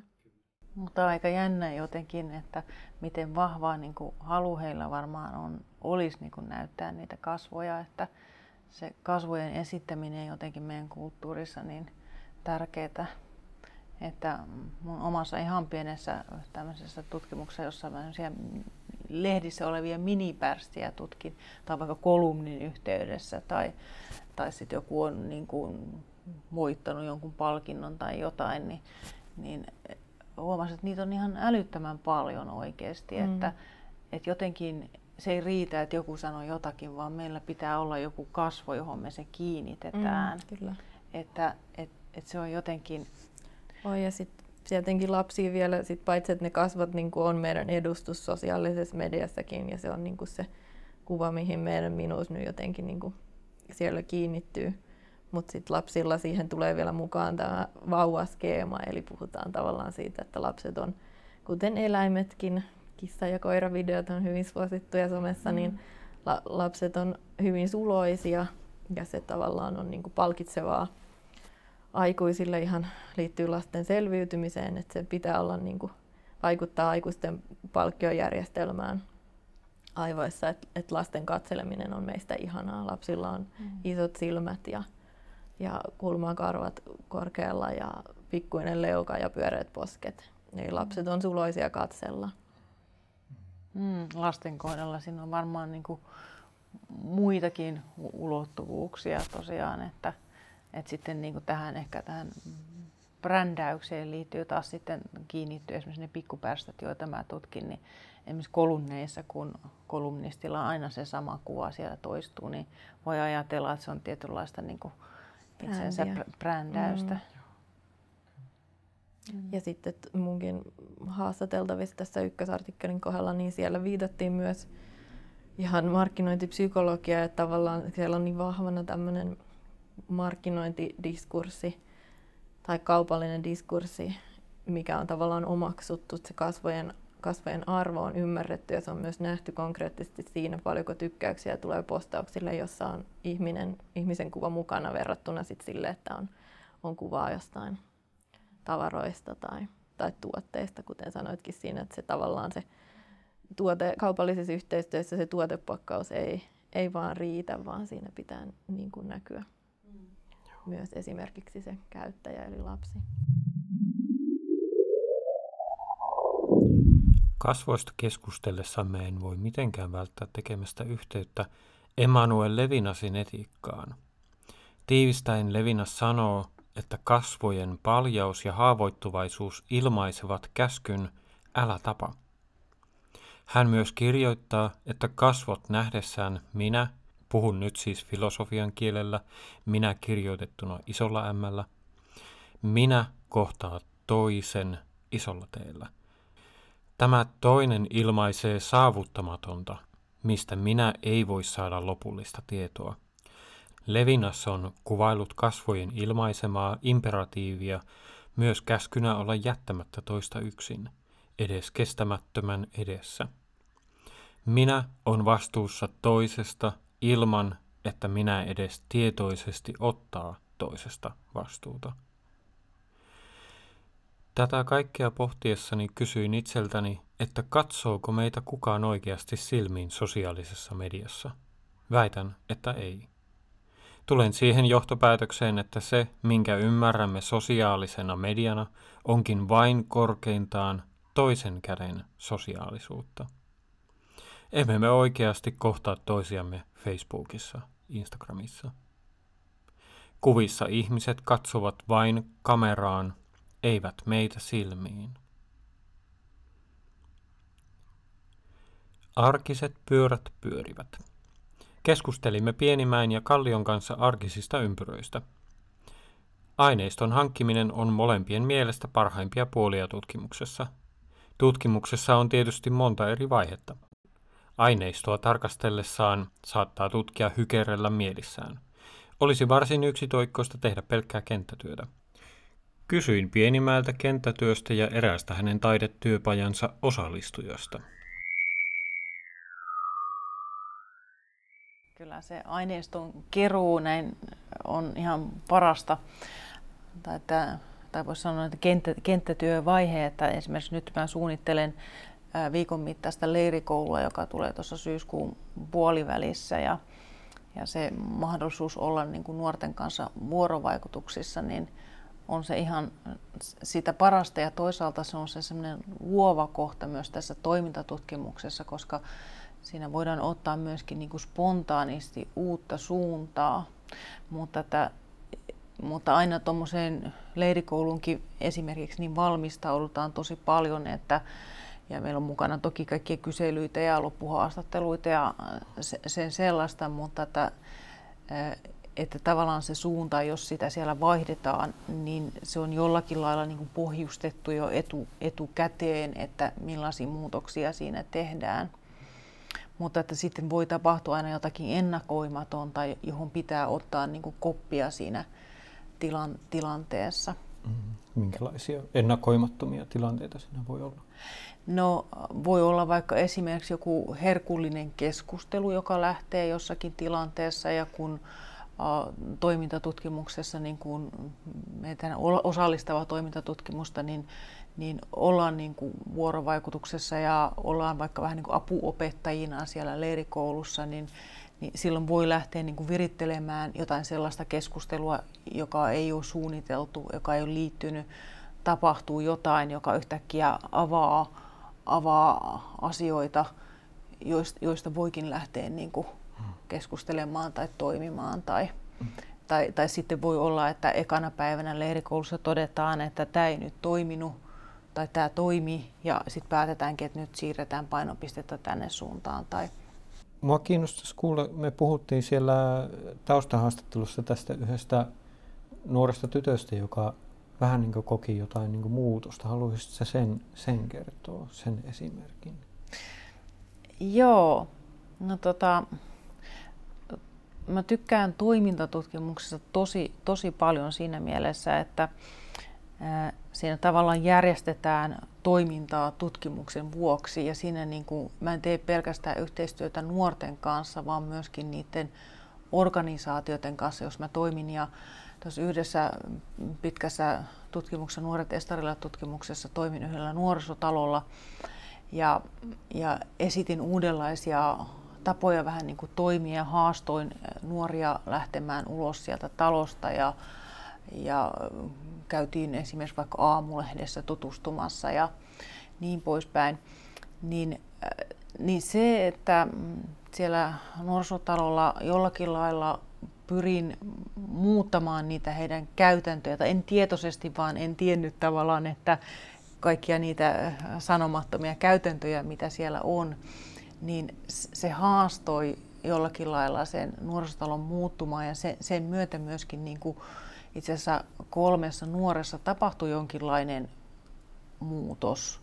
Mutta aika jännä jotenkin, että miten vahvaa niin kuin halu heillä varmaan on, olisi niin kuin näyttää niitä kasvoja, että se kasvojen esittäminen jotenkin meidän kulttuurissa niin tärkeää. Että mun omassa ihan pienessä tämmöisessä tutkimuksessa, jossa mä lehdissä olevia minipärstiä tutkin, tai vaikka kolumnin yhteydessä, tai, tai sitten joku on niin kuin voittanut jonkun palkinnon tai jotain, niin, niin huomasin, että niitä on ihan älyttömän paljon oikeasti, mm. että, että jotenkin se ei riitä, että joku sanoo jotakin, vaan meillä pitää olla joku kasvo, johon me se kiinnitetään. Mm, kyllä. Että et, et se on jotenkin... Oi, ja sitten tietenkin lapsia vielä, sit paitsi että ne kasvat niin on meidän edustus sosiaalisessa mediassakin, ja se on niin se kuva, mihin meidän minuus nyt jotenkin niin siellä kiinnittyy. Mutta sitten lapsilla siihen tulee vielä mukaan tämä vauvaskeema, eli puhutaan tavallaan siitä, että lapset on, kuten eläimetkin, kissa- ja koiravideot on hyvin suosittuja somessa, mm. niin la- lapset on hyvin suloisia ja se tavallaan on niinku palkitsevaa aikuisille ihan liittyy lasten selviytymiseen, että se pitää olla niinku, vaikuttaa aikuisten palkkiojärjestelmään aivoissa, että et lasten katseleminen on meistä ihanaa. Lapsilla on mm. isot silmät ja ja kulmakarvat korkealla ja pikkuinen leuka ja pyöreät posket. Eli lapset on suloisia katsella. Mm, lasten kohdalla siinä on varmaan niin kuin muitakin ulottuvuuksia tosiaan, että, että sitten niin kuin tähän ehkä tähän brändäykseen liittyy taas sitten kiinnittyy esimerkiksi ne pikkupärstöt, joita mä tutkin, niin esimerkiksi kolumneissa, kun kolumnistilla aina se sama kuva siellä toistuu, niin voi ajatella, että se on tietynlaista niin kuin itsensä brändäystä. Mm. Ja sitten munkin haastateltavissa tässä ykkösartikkelin kohdalla, niin siellä viitattiin myös ihan markkinointipsykologia, että tavallaan siellä on niin vahvana tämmöinen markkinointidiskurssi tai kaupallinen diskurssi, mikä on tavallaan omaksuttu, se kasvojen kasvojen arvo on ymmärretty ja se on myös nähty konkreettisesti siinä, paljonko tykkäyksiä tulee postauksille, jossa on ihminen, ihmisen kuva mukana verrattuna sit sille, että on, on kuvaa jostain tavaroista tai, tai tuotteista, kuten sanoitkin siinä, että se tavallaan se tuote, kaupallisessa yhteistyössä se tuotepakkaus ei, ei vaan riitä, vaan siinä pitää niin kuin näkyä. Myös esimerkiksi se käyttäjä eli lapsi. Kasvoista keskustellessamme en voi mitenkään välttää tekemästä yhteyttä Emanuel Levinasin etiikkaan. Tiivistäen Levinas sanoo, että kasvojen paljaus ja haavoittuvaisuus ilmaisevat käskyn älä tapa. Hän myös kirjoittaa, että kasvot nähdessään minä, puhun nyt siis filosofian kielellä, minä kirjoitettuna isolla ämmällä, minä kohtaa toisen isolla teellä. Tämä toinen ilmaisee saavuttamatonta, mistä minä ei voi saada lopullista tietoa. Levinas on kuvailut kasvojen ilmaisemaa imperatiivia myös käskynä olla jättämättä toista yksin, edes kestämättömän edessä. Minä on vastuussa toisesta ilman, että minä edes tietoisesti ottaa toisesta vastuuta. Tätä kaikkea pohtiessani kysyin itseltäni, että katsooko meitä kukaan oikeasti silmiin sosiaalisessa mediassa. Väitän, että ei. Tulen siihen johtopäätökseen, että se, minkä ymmärrämme sosiaalisena mediana, onkin vain korkeintaan toisen käden sosiaalisuutta. Emme me oikeasti kohtaa toisiamme Facebookissa, Instagramissa. Kuvissa ihmiset katsovat vain kameraan, eivät meitä silmiin. Arkiset pyörät pyörivät. Keskustelimme Pienimäen ja Kallion kanssa arkisista ympyröistä. Aineiston hankkiminen on molempien mielestä parhaimpia puolia tutkimuksessa. Tutkimuksessa on tietysti monta eri vaihetta. Aineistoa tarkastellessaan saattaa tutkija hykerellä mielissään. Olisi varsin yksitoikkoista tehdä pelkkää kenttätyötä. Kysyin Pienimäeltä kenttätyöstä ja eräästä hänen taidetyöpajansa osallistujasta. Kyllä se aineiston keruu näin on ihan parasta. Tai, että, tai voisi sanoa, että kenttä, kenttätyövaihe, että esimerkiksi nyt mä suunnittelen viikon mittaista leirikoulua, joka tulee tuossa syyskuun puolivälissä. Ja, ja se mahdollisuus olla niin kuin nuorten kanssa vuorovaikutuksissa, niin on se ihan sitä parasta. Ja toisaalta se on se semmoinen luova kohta myös tässä toimintatutkimuksessa, koska siinä voidaan ottaa myöskin niin kuin spontaanisti uutta suuntaa, mutta, että, mutta aina tuommoiseen leirikoulunkin esimerkiksi niin valmistaudutaan tosi paljon, että ja meillä on mukana toki kaikkia kyselyitä ja loppuhaastatteluita ja sen sellaista, mutta että, että tavallaan se suunta, jos sitä siellä vaihdetaan, niin se on jollakin lailla niin kuin pohjustettu jo etu, etukäteen, että millaisia muutoksia siinä tehdään mutta että sitten voi tapahtua aina jotakin ennakoimatonta, johon pitää ottaa niin kuin koppia siinä tilan, tilanteessa. Mm-hmm. Minkälaisia ennakoimattomia tilanteita siinä voi olla? No voi olla vaikka esimerkiksi joku herkullinen keskustelu, joka lähtee jossakin tilanteessa ja kun toimintatutkimuksessa, niin kun meidän osallistava toimintatutkimusta, niin niin ollaan niin kuin vuorovaikutuksessa ja ollaan vaikka vähän niin kuin apuopettajina siellä leirikoulussa, niin, niin silloin voi lähteä niin kuin virittelemään jotain sellaista keskustelua, joka ei ole suunniteltu, joka ei ole liittynyt, tapahtuu jotain, joka yhtäkkiä avaa, avaa asioita, joista, voikin lähteä niin kuin keskustelemaan tai toimimaan tai, tai, tai sitten voi olla, että ekana päivänä leirikoulussa todetaan, että tämä ei nyt toiminut, tai tämä toimii ja sitten päätetäänkin, että nyt siirretään painopistettä tänne suuntaan. Tai... Mua kiinnostaisi kuulla, me puhuttiin siellä taustahaastattelussa tästä yhdestä nuoresta tytöstä, joka vähän niin koki jotain niin muutosta. Haluaisitko sen, sen kertoa, sen esimerkin? Joo, no tota, mä tykkään toimintatutkimuksessa tosi, tosi paljon siinä mielessä, että siinä tavallaan järjestetään toimintaa tutkimuksen vuoksi ja siinä niin kuin, mä en tee pelkästään yhteistyötä nuorten kanssa, vaan myöskin niiden organisaatioiden kanssa, jos mä toimin ja tuossa yhdessä pitkässä tutkimuksessa, Nuoret Estarilla tutkimuksessa, toimin yhdellä nuorisotalolla ja, ja esitin uudenlaisia tapoja vähän niin kuin toimia haastoin nuoria lähtemään ulos sieltä talosta ja, ja käytiin esimerkiksi vaikka aamulehdessä tutustumassa ja niin poispäin. Niin, niin se, että siellä nuorisotalolla jollakin lailla pyrin muuttamaan niitä heidän käytäntöjä, tai en tietoisesti, vaan en tiennyt tavallaan, että kaikkia niitä sanomattomia käytäntöjä, mitä siellä on, niin se haastoi jollakin lailla sen nuorisotalon muuttumaan ja sen, sen myötä myöskin niin kuin itse asiassa kolmessa nuoressa tapahtui jonkinlainen muutos.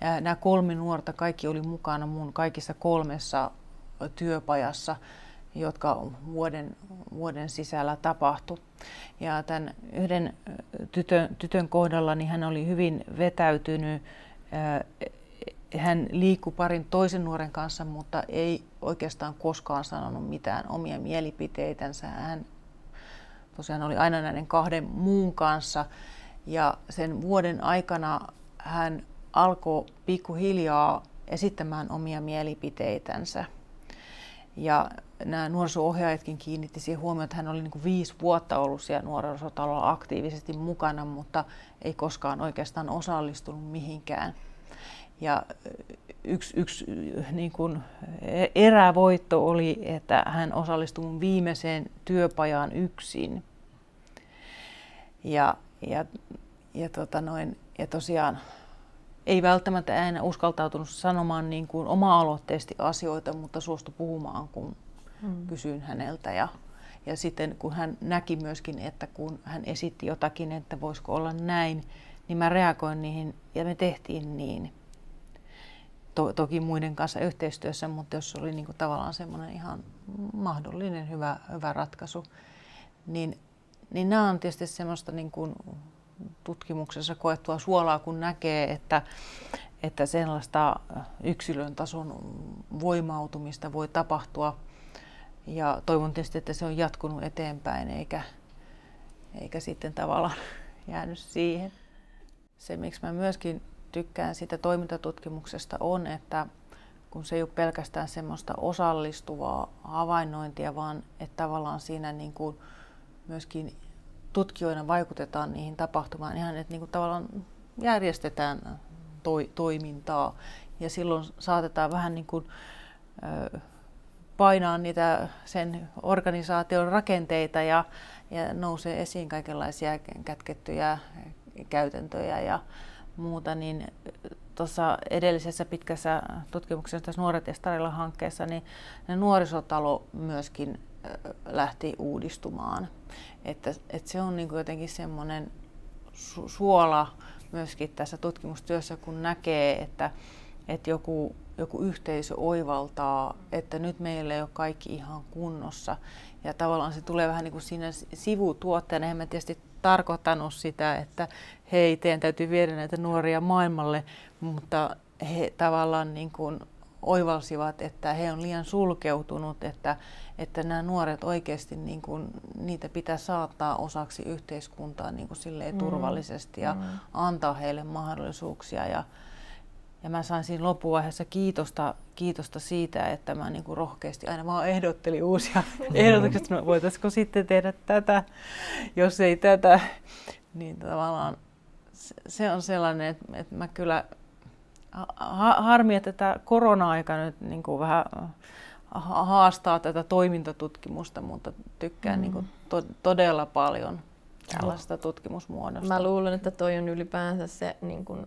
Ja nämä kolme nuorta, kaikki oli mukana mun kaikissa kolmessa työpajassa, jotka vuoden, vuoden sisällä tapahtui. Ja tämän yhden tytön, tytön kohdalla niin hän oli hyvin vetäytynyt. Hän liikkui parin toisen nuoren kanssa, mutta ei oikeastaan koskaan sanonut mitään omia mielipiteitänsä. Hän tosiaan oli aina näiden kahden muun kanssa. Ja sen vuoden aikana hän alkoi pikkuhiljaa esittämään omia mielipiteitänsä. Ja nämä nuoriso-ohjaajatkin kiinnitti siihen huomioon, että hän oli niin kuin viisi vuotta ollut siellä nuorisotalolla aktiivisesti mukana, mutta ei koskaan oikeastaan osallistunut mihinkään. Ja yksi, yksi niin kuin erävoitto oli, että hän osallistui mun viimeiseen työpajaan yksin. Ja, ja, ja, tota noin, ja tosiaan ei välttämättä aina uskaltautunut sanomaan niin kuin oma-aloitteisesti asioita, mutta suostui puhumaan, kun mm. kysyin häneltä. Ja, ja sitten kun hän näki myöskin, että kun hän esitti jotakin, että voisiko olla näin, niin mä reagoin niihin ja me tehtiin niin. To, toki muiden kanssa yhteistyössä, mutta jos oli niin kuin tavallaan semmoinen ihan mahdollinen hyvä, hyvä ratkaisu, niin, niin nämä on tietysti semmoista niin kuin tutkimuksessa koettua suolaa, kun näkee, että, että sellaista yksilön tason voimautumista voi tapahtua. Ja toivon tietysti, että se on jatkunut eteenpäin eikä, eikä sitten tavallaan (laughs) jäänyt siihen. Se, miksi mä myöskin tykkään sitä toimintatutkimuksesta on, että kun se ei ole pelkästään semmoista osallistuvaa havainnointia, vaan että tavallaan siinä niin kuin myöskin tutkijoina vaikutetaan niihin tapahtumaan ihan, että niin kuin tavallaan järjestetään toi, toimintaa ja silloin saatetaan vähän niin kuin, ö, painaa niitä sen organisaation rakenteita ja, ja nousee esiin kaikenlaisia kätkettyjä käytäntöjä ja muuta, niin tuossa edellisessä pitkässä tutkimuksessa tässä Nuoret ja Starilla-hankkeessa, niin nuorisotalo myöskin lähti uudistumaan. Että, että se on niin kuin jotenkin semmoinen su- suola myöskin tässä tutkimustyössä, kun näkee, että, että joku, joku yhteisö oivaltaa, että nyt meillä ei ole kaikki ihan kunnossa. Ja tavallaan se tulee vähän niin kuin siinä sivutuotteena. Eihän mä tietysti tarkoittanut sitä, että hei, teidän täytyy viedä näitä nuoria maailmalle, mutta he tavallaan niin kuin oivalsivat, että he on liian sulkeutunut, että, että nämä nuoret oikeasti niin kuin, niitä pitää saattaa osaksi yhteiskuntaa niin kuin silleen mm. turvallisesti ja mm. antaa heille mahdollisuuksia. Ja, ja mä sain siinä loppuvaiheessa kiitosta, kiitosta siitä, että mä niin kuin rohkeasti aina vaan ehdottelin uusia (laughs) (laughs) ehdotuksia, että voitaisiko sitten tehdä tätä, jos ei tätä. Niin tavallaan se on sellainen, että, että mä kyllä harmi, että tämä korona-aika nyt niin kuin vähän haastaa tätä toimintatutkimusta, mutta tykkään mm. niin kuin to, todella paljon tällaista tutkimusmuodosta. Mä luulen, että toi on ylipäänsä se niin kuin,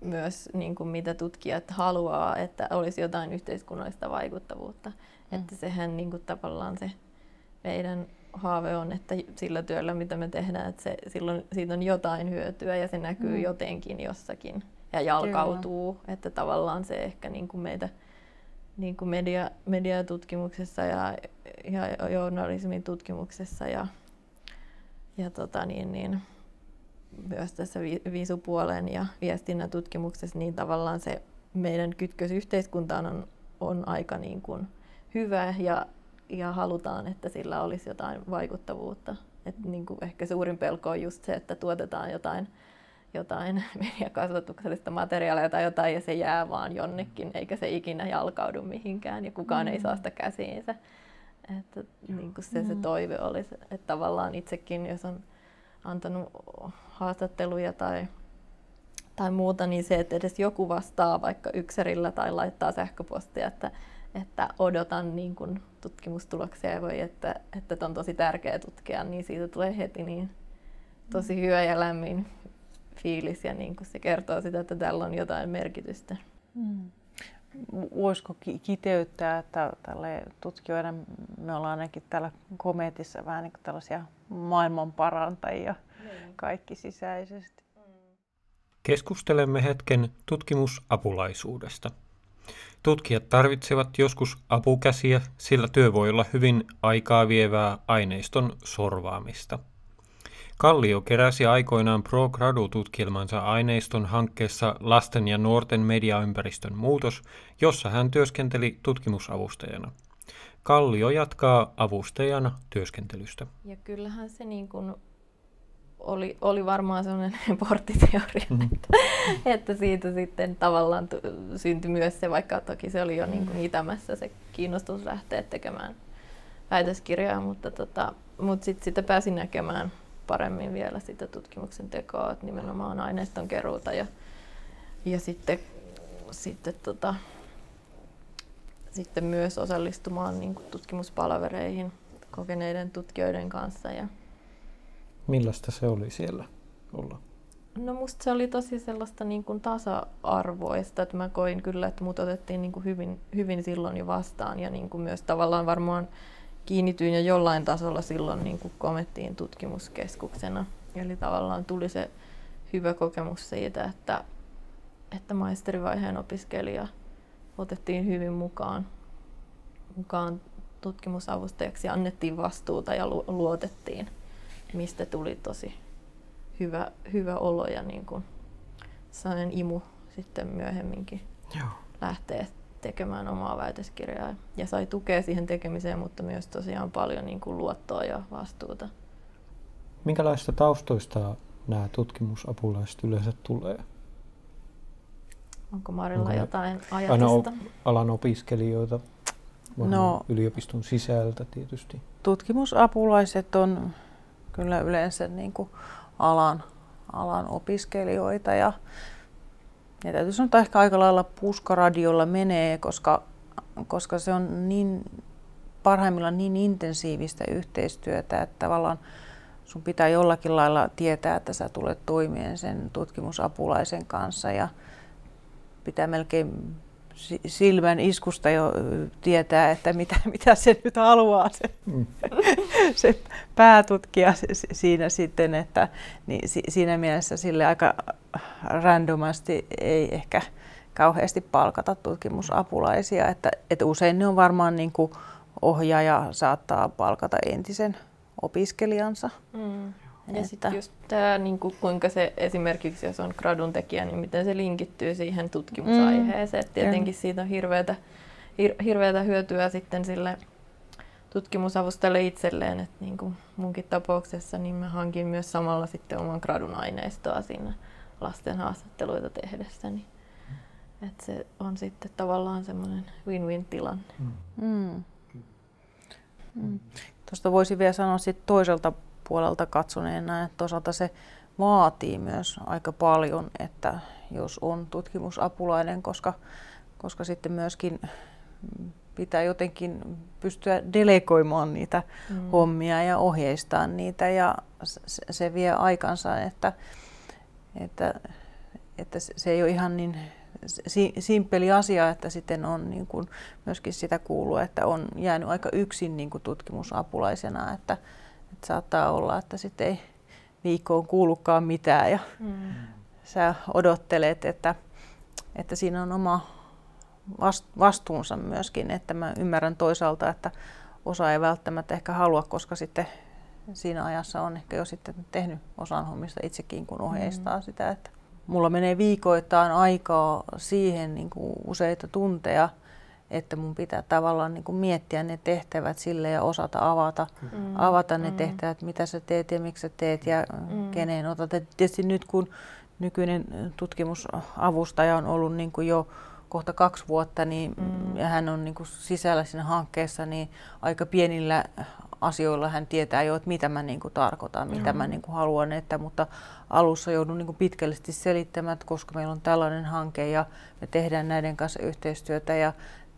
myös niin kuin mitä tutkijat haluaa, että olisi jotain yhteiskunnallista vaikuttavuutta. Mm. Että sehän niin kuin, tavallaan se meidän haave on, että sillä työllä, mitä me tehdään, että se, silloin siitä on jotain hyötyä ja se näkyy mm. jotenkin jossakin ja jalkautuu. Kyllä. Että tavallaan se ehkä niin kuin meitä niin kuin media, mediatutkimuksessa ja, ja journalismin tutkimuksessa ja, ja tota niin, niin, myös tässä vi, visupuolen ja viestinnän tutkimuksessa, niin tavallaan se meidän kytkös yhteiskuntaan on, on aika niin kuin hyvä ja, ja halutaan, että sillä olisi jotain vaikuttavuutta. Et niin kuin ehkä suurin pelko on just se, että tuotetaan jotain jotain (laughs) mediakasvatuksellista materiaalia tai jotain ja se jää vaan jonnekin, eikä se ikinä jalkaudu mihinkään ja kukaan mm. ei saa sitä käsiinsä. Että niin kuin se, se mm. toive olisi, että tavallaan itsekin, jos on antanut haastatteluja tai, tai muuta, niin se, että edes joku vastaa vaikka ykserillä tai laittaa sähköpostia, että, että odotan niin kuin tutkimustuloksia ja voi, että, että on tosi tärkeää tutkia, niin siitä tulee heti niin tosi hyvä ja lämmin fiilis ja niin kuin se kertoo sitä, että tällä on jotain merkitystä. Mm. Voisiko kiteyttää, että tälle tutkijoina me ollaan ainakin täällä kometissa vähän niin kuin tällaisia maailmanparantajia niin. kaikki sisäisesti. Keskustelemme hetken tutkimusapulaisuudesta. Tutkijat tarvitsevat joskus apukäsiä, sillä työ voi olla hyvin aikaa vievää aineiston sorvaamista – Kallio keräsi aikoinaan Pro Gradu-tutkielmansa aineiston hankkeessa Lasten ja nuorten mediaympäristön muutos, jossa hän työskenteli tutkimusavustajana. Kallio jatkaa avustajana työskentelystä. Ja kyllähän se niin kuin oli, oli varmaan sellainen (laughs) porttiteoria, mm. että, että siitä sitten tavallaan syntyi myös se, vaikka toki se oli jo niin kuin itämässä se kiinnostus lähteä tekemään väitöskirjaa, mutta, tota, mutta sitten sitä pääsin näkemään paremmin vielä sitä tutkimuksen tekoa, että nimenomaan aineiston keruuta ja, ja sitten, sitten, tota, sitten myös osallistumaan niin kuin tutkimuspalvereihin kokeneiden tutkijoiden kanssa. Ja... Millaista se oli siellä olla? No musta se oli tosi sellaista niin kuin tasa-arvoista, että mä koin kyllä, että mut otettiin niin kuin hyvin, hyvin silloin jo vastaan ja niin kuin myös tavallaan varmaan kiinnityin jo jollain tasolla silloin niin kuin komettiin tutkimuskeskuksena. Eli tavallaan tuli se hyvä kokemus siitä, että, että maisterivaiheen opiskelija otettiin hyvin mukaan, mukaan tutkimusavustajaksi ja annettiin vastuuta ja luotettiin, mistä tuli tosi hyvä, hyvä olo ja niin kuin sellainen imu sitten myöhemminkin Joo. lähtee tekemään omaa väitöskirjaa ja sai tukea siihen tekemiseen, mutta myös tosiaan paljon niin kuin luottoa ja vastuuta. Minkälaista taustoista nämä tutkimusapulaiset yleensä tulee? Onko Marilla Onko jotain ajatusta? Aina alan opiskelijoita, no, yliopiston sisältä tietysti. Tutkimusapulaiset on kyllä yleensä niin kuin alan, alan opiskelijoita ja ja täytyy sanoa, että ehkä aika lailla puskaradiolla menee, koska, koska se on niin parhaimmillaan niin intensiivistä yhteistyötä, että tavallaan sun pitää jollakin lailla tietää, että sä tulet toimeen sen tutkimusapulaisen kanssa ja pitää melkein silmän iskusta jo tietää, että mitä, (laughs) mitä se nyt haluaa se, mm. (laughs) se päätutkija siinä sitten, että niin siinä mielessä sille aika randomasti ei ehkä kauheasti palkata tutkimusapulaisia, että, että usein ne on varmaan niin kuin ohjaaja saattaa palkata entisen opiskelijansa. Mm. Ja että... sitten just tämä, niin kuin, kuinka se esimerkiksi, jos on gradun tekijä, niin miten se linkittyy siihen tutkimusaiheeseen. Mm. Tietenkin siitä on hirveätä, hir, hirveätä hyötyä sitten sille tutkimusavustajalle itselleen. Että niin kuin munkin tapauksessa niin mä hankin myös samalla sitten oman gradun aineistoa siinä lasten haastatteluita tehdessä. Niin, että se on sitten tavallaan semmoinen win-win tilanne. Mm. Mm. Mm. Tuosta voisi vielä sanoa sit toiselta puolelta katsoneena, että toisaalta se vaatii myös aika paljon, että jos on tutkimusapulainen, koska, koska sitten myöskin pitää jotenkin pystyä delegoimaan niitä mm. hommia ja ohjeistaa niitä ja se, se vie aikansa, että, että, että se ei ole ihan niin simppeli asia, että sitten on niin kuin myöskin sitä kuuluu, että on jäänyt aika yksin niin kuin tutkimusapulaisena, että, että saattaa olla, että sitten ei viikkoon kuulukaan mitään ja mm. sä odottelet, että, että siinä on oma vastuunsa myöskin, että mä ymmärrän toisaalta, että osa ei välttämättä ehkä halua, koska sitten siinä ajassa on ehkä jo sitten tehnyt osan hommista itsekin, kun ohjeistaa mm. sitä, että mulla menee viikoittain aikaa siihen niin kuin useita tunteja, että mun pitää tavallaan niin kuin miettiä ne tehtävät sille ja osata avata, mm. avata ne mm. tehtävät, mitä sä teet ja miksi sä teet ja mm. keneen otat. Et tietysti nyt kun nykyinen tutkimusavustaja on ollut niin kuin jo kohta kaksi vuotta niin, mm. ja hän on niin kuin sisällä siinä hankkeessa, niin aika pienillä asioilla hän tietää jo, että mitä mä niin kuin tarkoitan, mitä mm. mä niin kuin haluan, että, mutta alussa joudun niin kuin pitkällisesti selittämään, että koska meillä on tällainen hanke ja me tehdään näiden kanssa yhteistyötä ja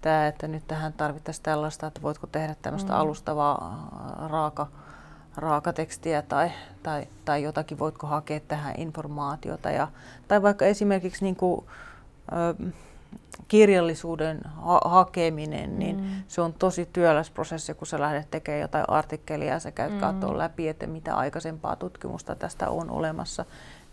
tämä, että nyt tähän tarvittaisiin tällaista, että voitko tehdä tämmöistä mm. alustavaa raaka, raakatekstiä tai, tai, tai jotakin, voitko hakea tähän informaatiota. Ja, tai vaikka esimerkiksi niin kuin, ö, kirjallisuuden ha- hakeminen, niin mm. se on tosi työläs prosessi, kun sä lähdet tekemään jotain artikkelia ja sä käyt mm. katsoa läpi, että mitä aikaisempaa tutkimusta tästä on olemassa.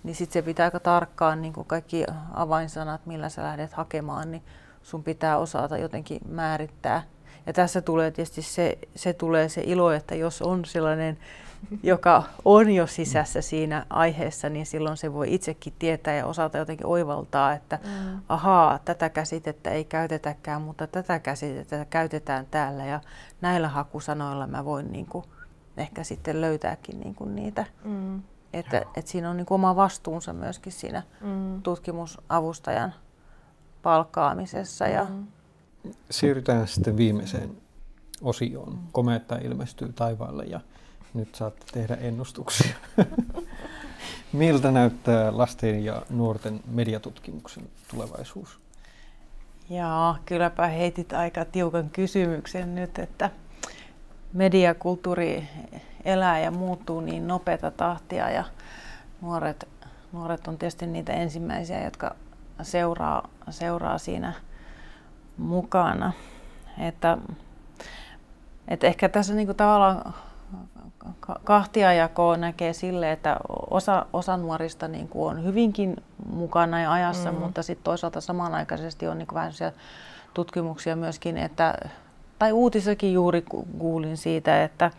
Niin sitten se pitää aika tarkkaan niin kaikki avainsanat, millä sä lähdet hakemaan, niin sun pitää osata jotenkin määrittää. Ja tässä tulee tietysti se, se, tulee se ilo, että jos on sellainen joka on jo sisässä siinä aiheessa, niin silloin se voi itsekin tietää ja osata jotenkin oivaltaa, että mm. ahaa, tätä käsitettä ei käytetäkään, mutta tätä käsitettä käytetään täällä ja näillä hakusanoilla mä voin niin kuin ehkä sitten löytääkin niin kuin niitä. Mm. Että, että siinä on niin kuin oma vastuunsa myöskin siinä mm. tutkimusavustajan palkkaamisessa. Ja... Mm. Siirrytään sitten viimeiseen osioon. Komeetta ilmestyy taivaalle ja nyt saatte tehdä ennustuksia. (laughs) Miltä näyttää lasten ja nuorten mediatutkimuksen tulevaisuus? Joo, kylläpä heitit aika tiukan kysymyksen nyt, että mediakulttuuri elää ja muuttuu niin nopeata tahtia ja nuoret, nuoret on tietysti niitä ensimmäisiä, jotka seuraa, seuraa siinä mukana. Että, että ehkä tässä niinku tavallaan kahtiajakoa näkee sille, että osa, osa nuorista niin kuin on hyvinkin mukana ja ajassa, mm. mutta sitten toisaalta samanaikaisesti on niin kuin vähän tutkimuksia myöskin, että tai uutissakin juuri kuulin siitä, että,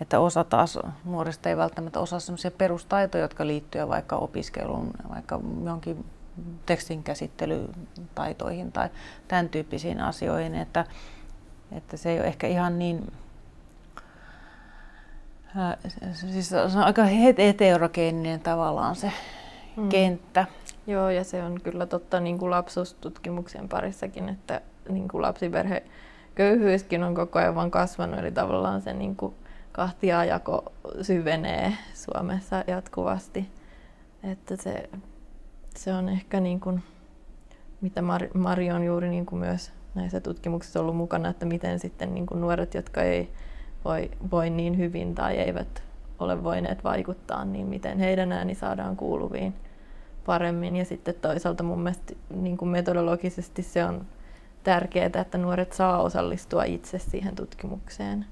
että osa taas nuorista ei välttämättä osaa sellaisia perustaitoja, jotka liittyvät vaikka opiskeluun, vaikka jonkin tekstin käsittelytaitoihin tai tämän tyyppisiin asioihin, että, että se ei ole ehkä ihan niin siis se on aika heterogeeninen tavallaan se mm. kenttä. Joo, ja se on kyllä totta niin kuin lapsuustutkimuksen parissakin, että niin kuin lapsiperhe köyhyyskin on koko ajan vaan kasvanut, eli tavallaan se niin kuin kahtiajako syvenee Suomessa jatkuvasti. Että se, se on ehkä niin kuin, mitä Mari on juuri niin kuin myös näissä tutkimuksissa ollut mukana, että miten sitten niin kuin nuoret, jotka ei voi, voi niin hyvin tai eivät ole voineet vaikuttaa, niin miten heidän ääni saadaan kuuluviin paremmin. Ja sitten toisaalta mun mielestä niin kuin metodologisesti se on tärkeää, että nuoret saa osallistua itse siihen tutkimukseen,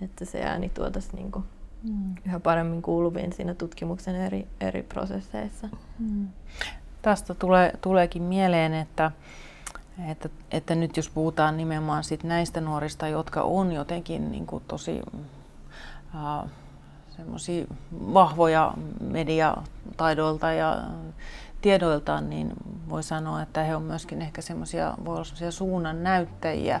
että se ääni tuotaisiin niin kuin mm. yhä paremmin kuuluviin siinä tutkimuksen eri, eri prosesseissa. Mm. Tästä tulee, tuleekin mieleen, että että, että nyt jos puhutaan nimenomaan sit näistä nuorista, jotka on jotenkin niin kuin tosi äh, vahvoja mediataidoilta ja tiedoiltaan, niin voi sanoa, että he on myöskin ehkä semmoisia, voi olla semmoisia suunnan näyttäjiä,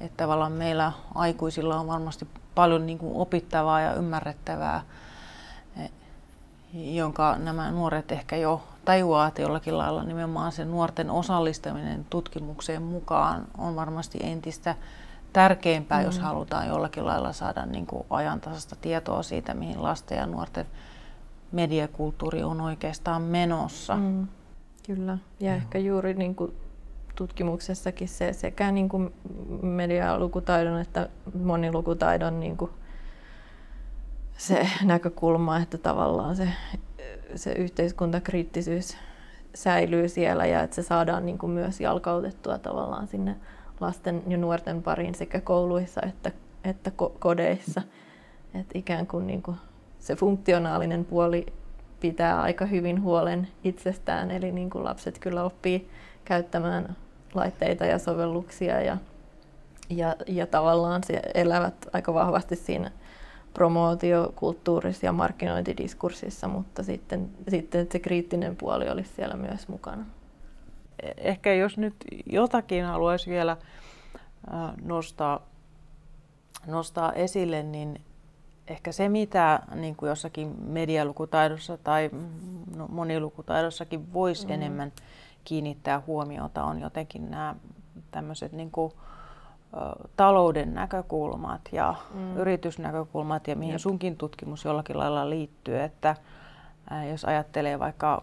että tavallaan meillä aikuisilla on varmasti paljon niin kuin opittavaa ja ymmärrettävää, jonka nämä nuoret ehkä jo tajuaa, että jollakin lailla nimenomaan se nuorten osallistaminen tutkimukseen mukaan on varmasti entistä tärkeämpää, mm. jos halutaan jollakin lailla saada niin kuin ajantasasta tietoa siitä, mihin lasten ja nuorten mediakulttuuri on oikeastaan menossa. Mm. Kyllä, ja mm. ehkä juuri niin kuin tutkimuksessakin se sekä niin kuin medialukutaidon että monilukutaidon niin kuin se näkökulma, että tavallaan se se yhteiskuntakriittisyys säilyy siellä ja että se saadaan niin kuin myös jalkautettua tavallaan sinne lasten ja nuorten pariin sekä kouluissa että, että kodeissa. että ikään kuin, niin kuin se funktionaalinen puoli pitää aika hyvin huolen itsestään, eli niin kuin lapset kyllä oppii käyttämään laitteita ja sovelluksia ja, ja, ja tavallaan elävät aika vahvasti siinä promootiokulttuurissa ja markkinointidiskurssissa, mutta sitten, sitten se kriittinen puoli olisi siellä myös mukana. Ehkä jos nyt jotakin haluaisi vielä nostaa, nostaa esille, niin ehkä se mitä niin kuin jossakin medialukutaidossa tai no, monilukutaidossakin voisi mm. enemmän kiinnittää huomiota, on jotenkin nämä tämmöiset niin kuin, talouden näkökulmat ja mm. yritysnäkökulmat ja mihin Jep. sunkin tutkimus jollakin lailla liittyy, että jos ajattelee vaikka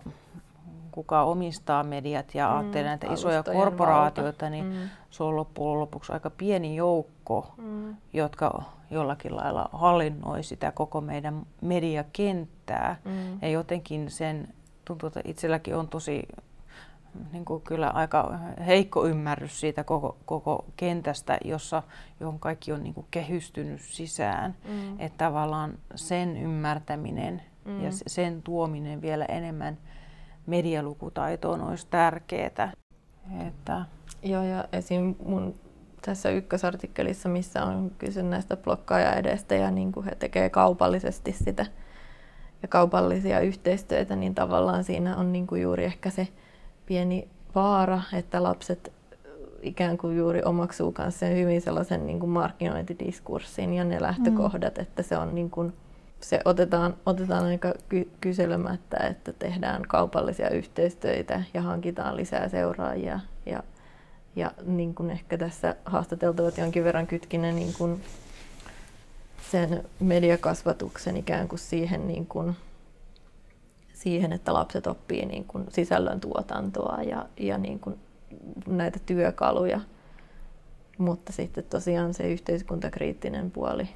kuka omistaa mediat ja mm, ajattelee näitä isoja korporaatioita, valta. niin mm. se on loppujen lopuksi aika pieni joukko, mm. jotka jollakin lailla hallinnoi sitä koko meidän mediakenttää. Mm. Ja jotenkin sen tuntuu, että itselläkin on tosi niin kuin kyllä aika heikko ymmärrys siitä koko, koko kentästä, jossa, johon kaikki on niin kuin kehystynyt sisään. Mm. Että tavallaan sen ymmärtäminen mm. ja sen tuominen vielä enemmän medialukutaitoon olisi tärkeää. Että... Joo, ja esim. mun tässä ykkösartikkelissa, missä on kyse näistä blokkaaja-edestä ja niin kuin he tekevät kaupallisesti sitä ja kaupallisia yhteistyötä, niin tavallaan siinä on niin kuin juuri ehkä se pieni vaara, että lapset ikään kuin juuri omaksuu kanssa hyvin sellaisen niin kuin markkinointidiskurssin ja ne lähtökohdat, mm. että se on niin kuin, se otetaan, otetaan aika ky- kyselemättä, että tehdään kaupallisia yhteistyötä ja hankitaan lisää seuraajia. Ja, ja niin kuin ehkä tässä haastateltavat jonkin verran kytkinä niin kuin sen mediakasvatuksen ikään kuin siihen niin kuin siihen, että lapset oppii niin kuin sisällön tuotantoa ja, ja niin kuin näitä työkaluja. Mutta sitten tosiaan se yhteiskuntakriittinen puoli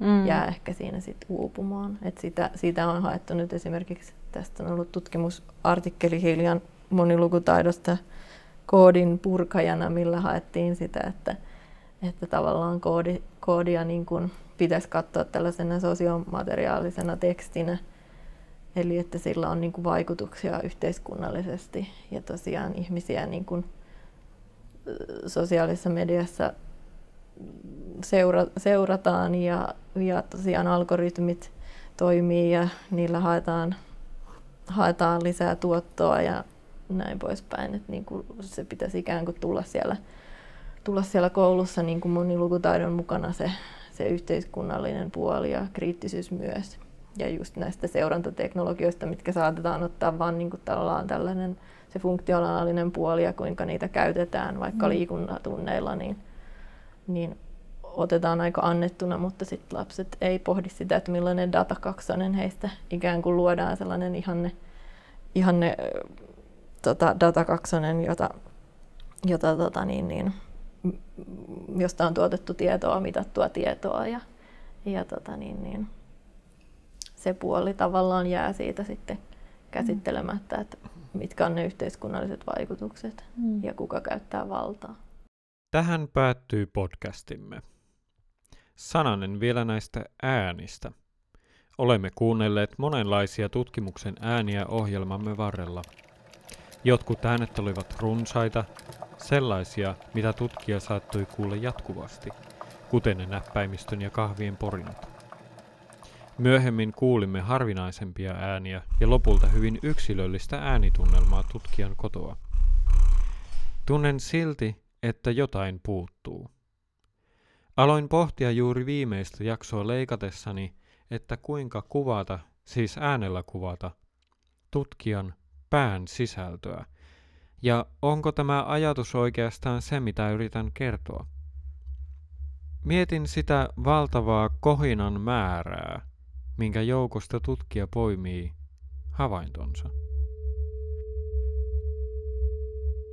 mm. jää ehkä siinä sitten uupumaan. Et sitä, siitä on haettu nyt esimerkiksi, tästä on ollut tutkimusartikkeli hiljan monilukutaidosta koodin purkajana, millä haettiin sitä, että, että tavallaan koodi, koodia niin kuin pitäisi katsoa tällaisena sosiomateriaalisena tekstinä, Eli että sillä on niin kuin vaikutuksia yhteiskunnallisesti ja tosiaan ihmisiä niin kuin sosiaalisessa mediassa seura, seurataan ja, ja tosiaan algoritmit toimii ja niillä haetaan, haetaan lisää tuottoa ja näin poispäin. Että niin kuin se pitäisi ikään kuin tulla siellä, tulla siellä koulussa niin kuin monilukutaidon mukana se, se yhteiskunnallinen puoli ja kriittisyys myös ja just näistä seurantateknologioista, mitkä saatetaan ottaa vain niin tällainen se funktionaalinen puoli ja kuinka niitä käytetään vaikka mm. liikunnatunneilla, niin, niin otetaan aika annettuna, mutta sitten lapset ei pohdi sitä, että millainen datakaksonen heistä ikään kuin luodaan sellainen ihanne, ihanne tota, datakaksonen, jota, jota, tota, niin, niin, josta on tuotettu tietoa, mitattua tietoa ja, ja tota, niin, niin, se puoli tavallaan jää siitä sitten käsittelemättä, että mitkä on ne yhteiskunnalliset vaikutukset mm. ja kuka käyttää valtaa. Tähän päättyy podcastimme. Sananen vielä näistä äänistä. Olemme kuunnelleet monenlaisia tutkimuksen ääniä ohjelmamme varrella. Jotkut äänet olivat runsaita, sellaisia, mitä tutkija saattoi kuulla jatkuvasti, kuten ne näppäimistön ja kahvien porinat. Myöhemmin kuulimme harvinaisempia ääniä ja lopulta hyvin yksilöllistä äänitunnelmaa tutkijan kotoa. Tunnen silti, että jotain puuttuu. Aloin pohtia juuri viimeistä jaksoa leikatessani, että kuinka kuvata, siis äänellä kuvata, tutkijan pään sisältöä, ja onko tämä ajatus oikeastaan se, mitä yritän kertoa. Mietin sitä valtavaa kohinan määrää, minkä joukosta tutkija poimii havaintonsa.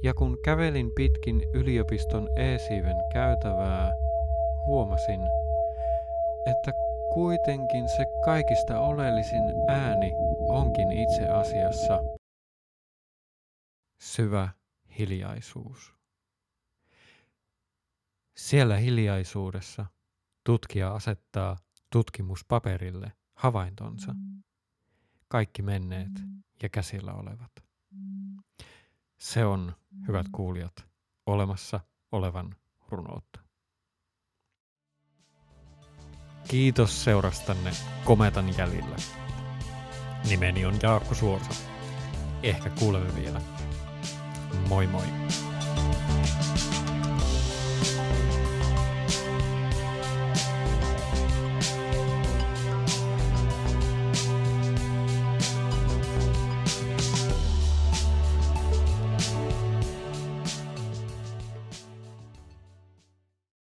Ja kun kävelin pitkin yliopiston e-siiven käytävää, huomasin, että kuitenkin se kaikista oleellisin ääni onkin itse asiassa syvä hiljaisuus. Siellä hiljaisuudessa tutkija asettaa tutkimuspaperille – havaintonsa, kaikki menneet ja käsillä olevat. Se on, hyvät kuulijat, olemassa olevan runoutta. Kiitos seurastanne Kometan jäljillä. Nimeni on Jaakko Suorsa. Ehkä kuulemme vielä. Moi moi.